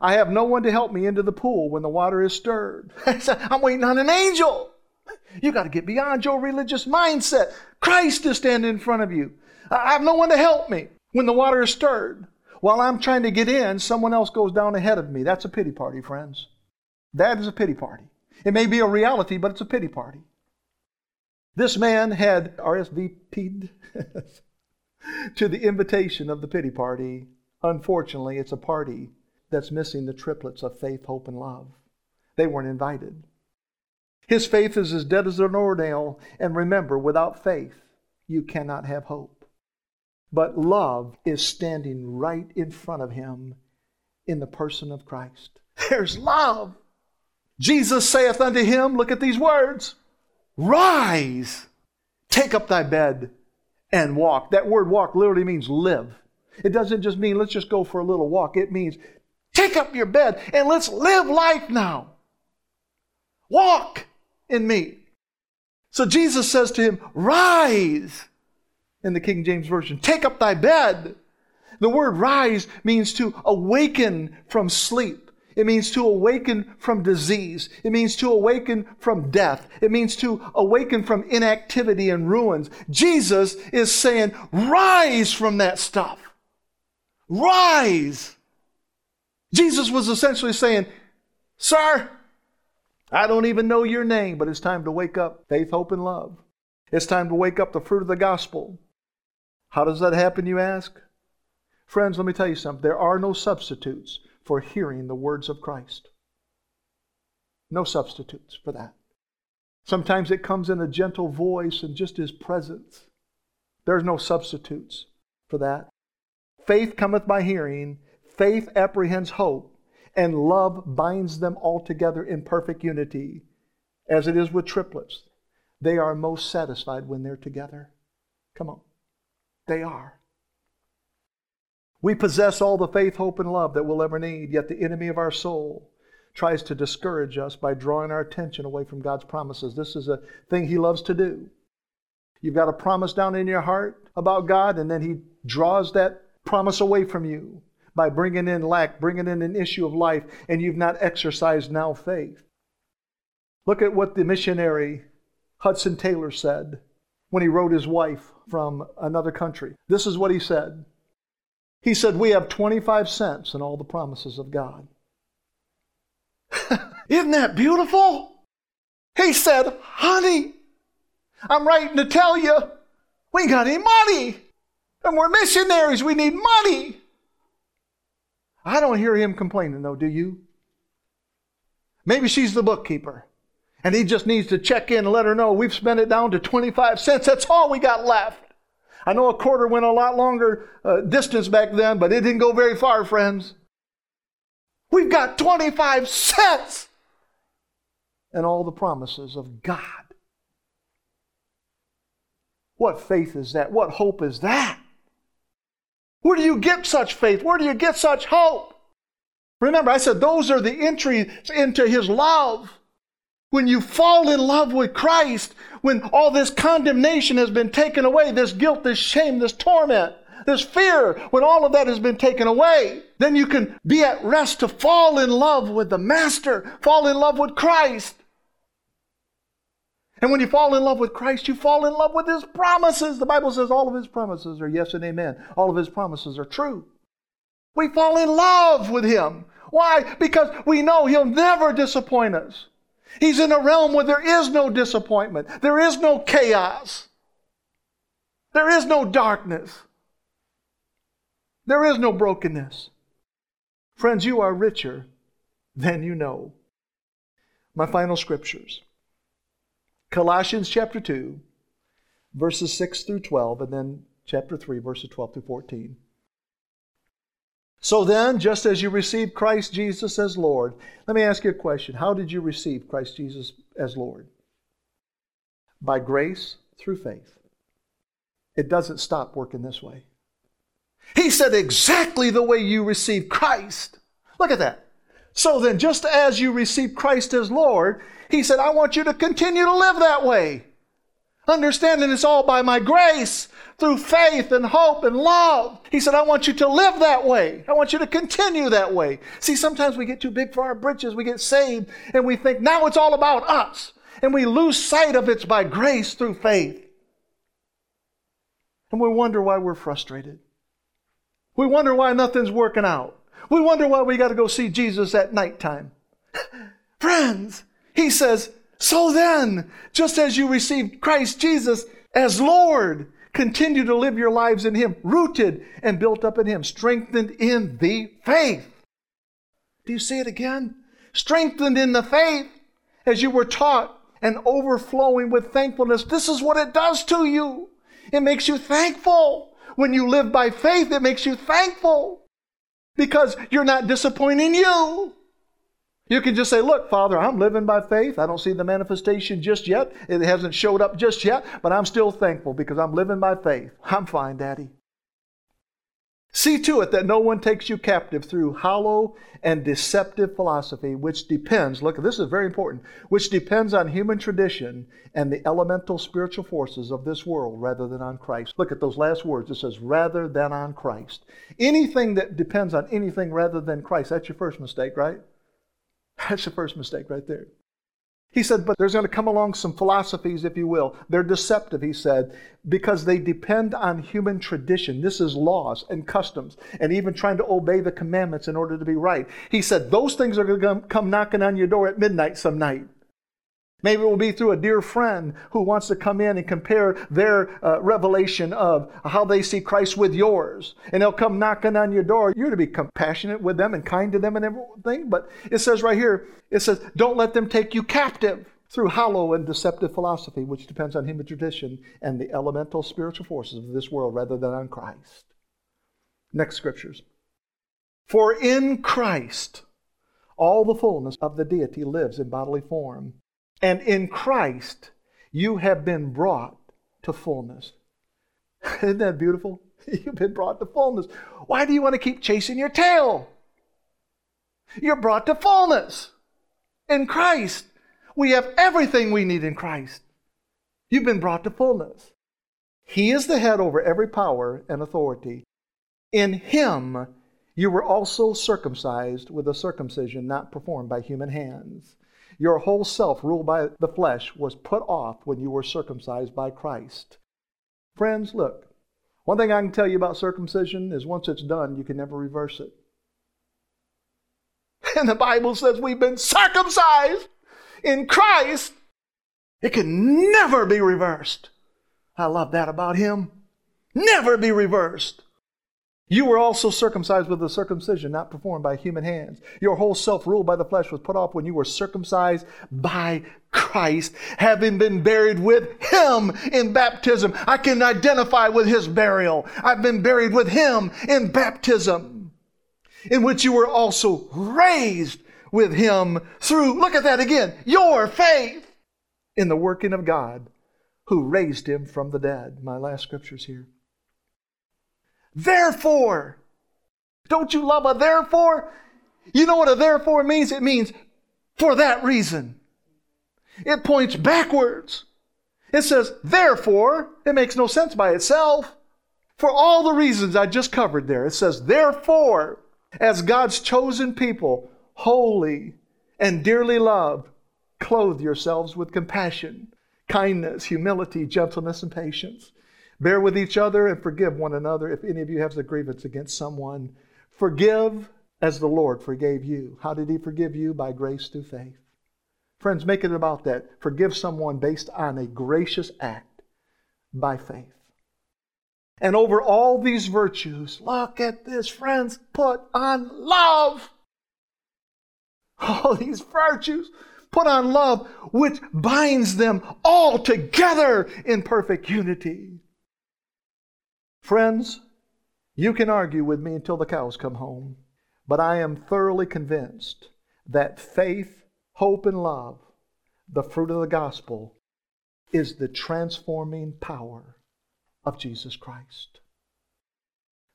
I have no one to help me into the pool when the water is stirred. I'm waiting on an angel. You got to get beyond your religious mindset. Christ is standing in front of you. I have no one to help me. When the water is stirred, while I'm trying to get in, someone else goes down ahead of me. That's a pity party, friends. That is a pity party. It may be a reality, but it's a pity party. This man had RSVP'd to the invitation of the pity party. Unfortunately, it's a party that's missing the triplets of faith, hope, and love. They weren't invited. His faith is as dead as an doornail, and remember, without faith, you cannot have hope. But love is standing right in front of him in the person of Christ. There's love. Jesus saith unto him, look at these words Rise, take up thy bed and walk. That word walk literally means live. It doesn't just mean let's just go for a little walk. It means take up your bed and let's live life now. Walk in me. So Jesus says to him, Rise, in the King James Version, take up thy bed. The word rise means to awaken from sleep. It means to awaken from disease. It means to awaken from death. It means to awaken from inactivity and ruins. Jesus is saying, rise from that stuff. Rise. Jesus was essentially saying, Sir, I don't even know your name, but it's time to wake up faith, hope, and love. It's time to wake up the fruit of the gospel. How does that happen, you ask? Friends, let me tell you something. There are no substitutes for hearing the words of Christ. No substitutes for that. Sometimes it comes in a gentle voice and just his presence. There's no substitutes for that. Faith cometh by hearing, faith apprehends hope, and love binds them all together in perfect unity, as it is with triplets. They are most satisfied when they're together. Come on. They are. We possess all the faith, hope, and love that we'll ever need, yet the enemy of our soul tries to discourage us by drawing our attention away from God's promises. This is a thing he loves to do. You've got a promise down in your heart about God, and then he draws that promise away from you by bringing in lack, bringing in an issue of life, and you've not exercised now faith. Look at what the missionary Hudson Taylor said when he wrote his wife from another country. This is what he said he said, We have 25 cents in all the promises of God. Isn't that beautiful? He said, Honey, I'm writing to tell you we ain't got any money. And we're missionaries. We need money. I don't hear him complaining, though, do you? Maybe she's the bookkeeper. And he just needs to check in and let her know we've spent it down to 25 cents. That's all we got left. I know a quarter went a lot longer uh, distance back then, but it didn't go very far, friends. We've got 25 cents and all the promises of God. What faith is that? What hope is that? Where do you get such faith? Where do you get such hope? Remember, I said those are the entries into His love. When you fall in love with Christ, when all this condemnation has been taken away, this guilt, this shame, this torment, this fear, when all of that has been taken away, then you can be at rest to fall in love with the Master, fall in love with Christ. And when you fall in love with Christ, you fall in love with His promises. The Bible says all of His promises are yes and amen. All of His promises are true. We fall in love with Him. Why? Because we know He'll never disappoint us. He's in a realm where there is no disappointment, there is no chaos, there is no darkness, there is no brokenness. Friends, you are richer than you know. My final scriptures Colossians chapter 2, verses 6 through 12, and then chapter 3, verses 12 through 14. So then, just as you received Christ Jesus as Lord, let me ask you a question. How did you receive Christ Jesus as Lord? By grace through faith. It doesn't stop working this way. He said exactly the way you received Christ. Look at that. So then, just as you received Christ as Lord, He said, I want you to continue to live that way. Understanding it's all by my grace through faith and hope and love. He said, I want you to live that way. I want you to continue that way. See, sometimes we get too big for our britches. We get saved and we think now it's all about us. And we lose sight of it's by grace through faith. And we wonder why we're frustrated. We wonder why nothing's working out. We wonder why we got to go see Jesus at nighttime. Friends, he says, so then, just as you received Christ Jesus as Lord, continue to live your lives in Him, rooted and built up in Him, strengthened in the faith. Do you see it again? Strengthened in the faith as you were taught and overflowing with thankfulness. This is what it does to you. It makes you thankful. When you live by faith, it makes you thankful because you're not disappointing you. You can just say, Look, Father, I'm living by faith. I don't see the manifestation just yet. It hasn't showed up just yet, but I'm still thankful because I'm living by faith. I'm fine, Daddy. See to it that no one takes you captive through hollow and deceptive philosophy, which depends, look, this is very important, which depends on human tradition and the elemental spiritual forces of this world rather than on Christ. Look at those last words. It says, rather than on Christ. Anything that depends on anything rather than Christ, that's your first mistake, right? That's the first mistake right there. He said, but there's going to come along some philosophies, if you will. They're deceptive, he said, because they depend on human tradition. This is laws and customs, and even trying to obey the commandments in order to be right. He said, those things are going to come knocking on your door at midnight some night. Maybe it will be through a dear friend who wants to come in and compare their uh, revelation of how they see Christ with yours. And they'll come knocking on your door. You're to be compassionate with them and kind to them and everything. But it says right here, it says, don't let them take you captive through hollow and deceptive philosophy, which depends on human tradition and the elemental spiritual forces of this world rather than on Christ. Next scriptures. For in Christ, all the fullness of the deity lives in bodily form and in Christ, you have been brought to fullness. Isn't that beautiful? You've been brought to fullness. Why do you want to keep chasing your tail? You're brought to fullness in Christ. We have everything we need in Christ. You've been brought to fullness. He is the head over every power and authority. In Him, you were also circumcised with a circumcision not performed by human hands your whole self, ruled by the flesh, was put off when you were circumcised by Christ. Friends, look, one thing I can tell you about circumcision is once it's done, you can never reverse it. And the Bible says we've been circumcised in Christ. It can never be reversed. I love that about Him. Never be reversed. You were also circumcised with a circumcision not performed by human hands. Your whole self ruled by the flesh was put off when you were circumcised by Christ, having been buried with Him in baptism. I can identify with His burial. I've been buried with Him in baptism, in which you were also raised with Him through, look at that again, your faith in the working of God who raised Him from the dead. My last scripture's here. Therefore. Don't you love a therefore? You know what a therefore means? It means for that reason. It points backwards. It says, therefore, it makes no sense by itself. For all the reasons I just covered there, it says, therefore, as God's chosen people, holy and dearly loved, clothe yourselves with compassion, kindness, humility, gentleness, and patience. Bear with each other and forgive one another if any of you has a grievance against someone. Forgive as the Lord forgave you. How did He forgive you? By grace through faith. Friends, make it about that. Forgive someone based on a gracious act by faith. And over all these virtues, look at this, friends, put on love. All these virtues, put on love, which binds them all together in perfect unity. Friends, you can argue with me until the cows come home, but I am thoroughly convinced that faith, hope, and love, the fruit of the gospel, is the transforming power of Jesus Christ.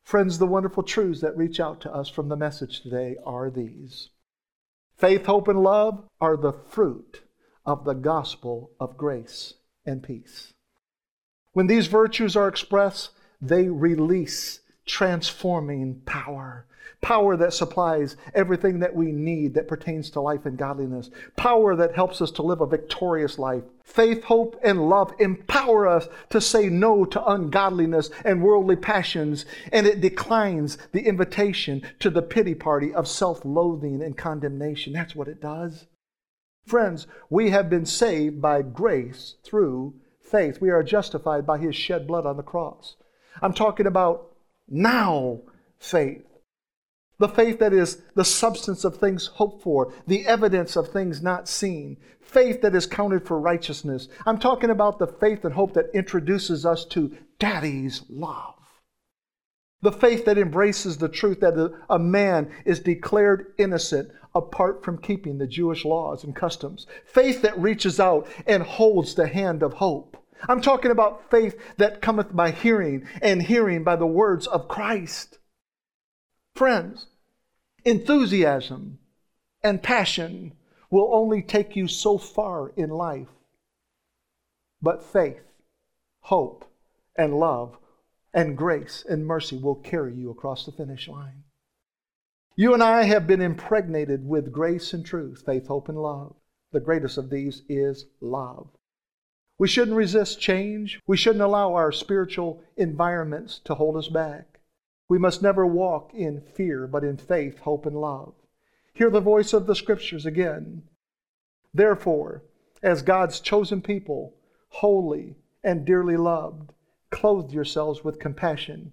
Friends, the wonderful truths that reach out to us from the message today are these faith, hope, and love are the fruit of the gospel of grace and peace. When these virtues are expressed, they release transforming power. Power that supplies everything that we need that pertains to life and godliness. Power that helps us to live a victorious life. Faith, hope, and love empower us to say no to ungodliness and worldly passions, and it declines the invitation to the pity party of self loathing and condemnation. That's what it does. Friends, we have been saved by grace through faith. We are justified by his shed blood on the cross. I'm talking about now faith. The faith that is the substance of things hoped for, the evidence of things not seen. Faith that is counted for righteousness. I'm talking about the faith and hope that introduces us to Daddy's love. The faith that embraces the truth that a man is declared innocent apart from keeping the Jewish laws and customs. Faith that reaches out and holds the hand of hope. I'm talking about faith that cometh by hearing, and hearing by the words of Christ. Friends, enthusiasm and passion will only take you so far in life. But faith, hope, and love, and grace and mercy will carry you across the finish line. You and I have been impregnated with grace and truth, faith, hope, and love. The greatest of these is love. We shouldn't resist change. We shouldn't allow our spiritual environments to hold us back. We must never walk in fear, but in faith, hope, and love. Hear the voice of the Scriptures again. Therefore, as God's chosen people, holy and dearly loved, clothe yourselves with compassion,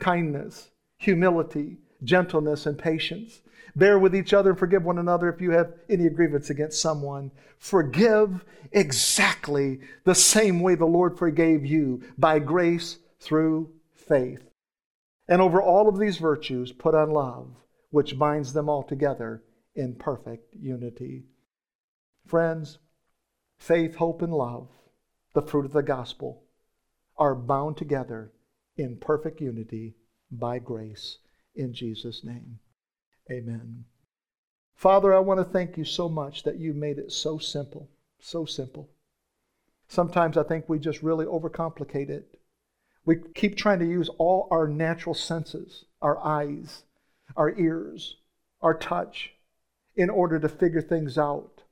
kindness, humility, gentleness, and patience. Bear with each other and forgive one another if you have any grievance against someone. Forgive exactly the same way the Lord forgave you by grace through faith. And over all of these virtues, put on love, which binds them all together in perfect unity. Friends, faith, hope, and love, the fruit of the gospel, are bound together in perfect unity by grace in Jesus' name. Amen. Father, I want to thank you so much that you made it so simple, so simple. Sometimes I think we just really overcomplicate it. We keep trying to use all our natural senses, our eyes, our ears, our touch, in order to figure things out.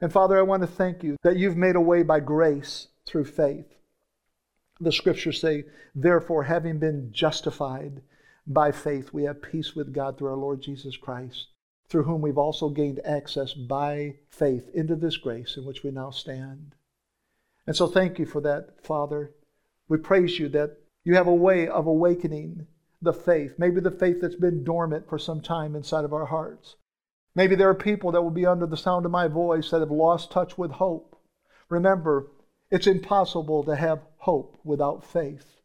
And Father, I want to thank you that you've made a way by grace through faith. The scriptures say, therefore, having been justified by faith, we have peace with God through our Lord Jesus Christ, through whom we've also gained access by faith into this grace in which we now stand. And so thank you for that, Father. We praise you that you have a way of awakening the faith, maybe the faith that's been dormant for some time inside of our hearts. Maybe there are people that will be under the sound of my voice that have lost touch with hope. Remember, it's impossible to have hope without faith.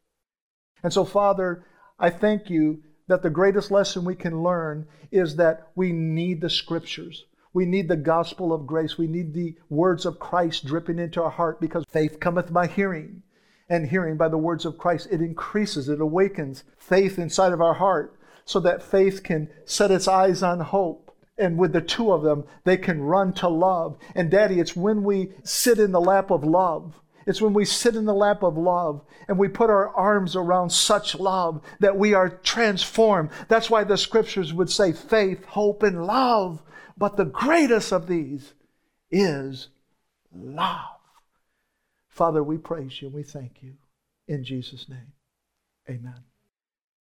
And so, Father, I thank you that the greatest lesson we can learn is that we need the scriptures. We need the gospel of grace. We need the words of Christ dripping into our heart because faith cometh by hearing, and hearing by the words of Christ. It increases, it awakens faith inside of our heart so that faith can set its eyes on hope. And with the two of them, they can run to love. And, Daddy, it's when we sit in the lap of love it's when we sit in the lap of love and we put our arms around such love that we are transformed. That's why the scriptures would say faith, hope, and love. But the greatest of these is love. Father, we praise you and we thank you. In Jesus' name, amen.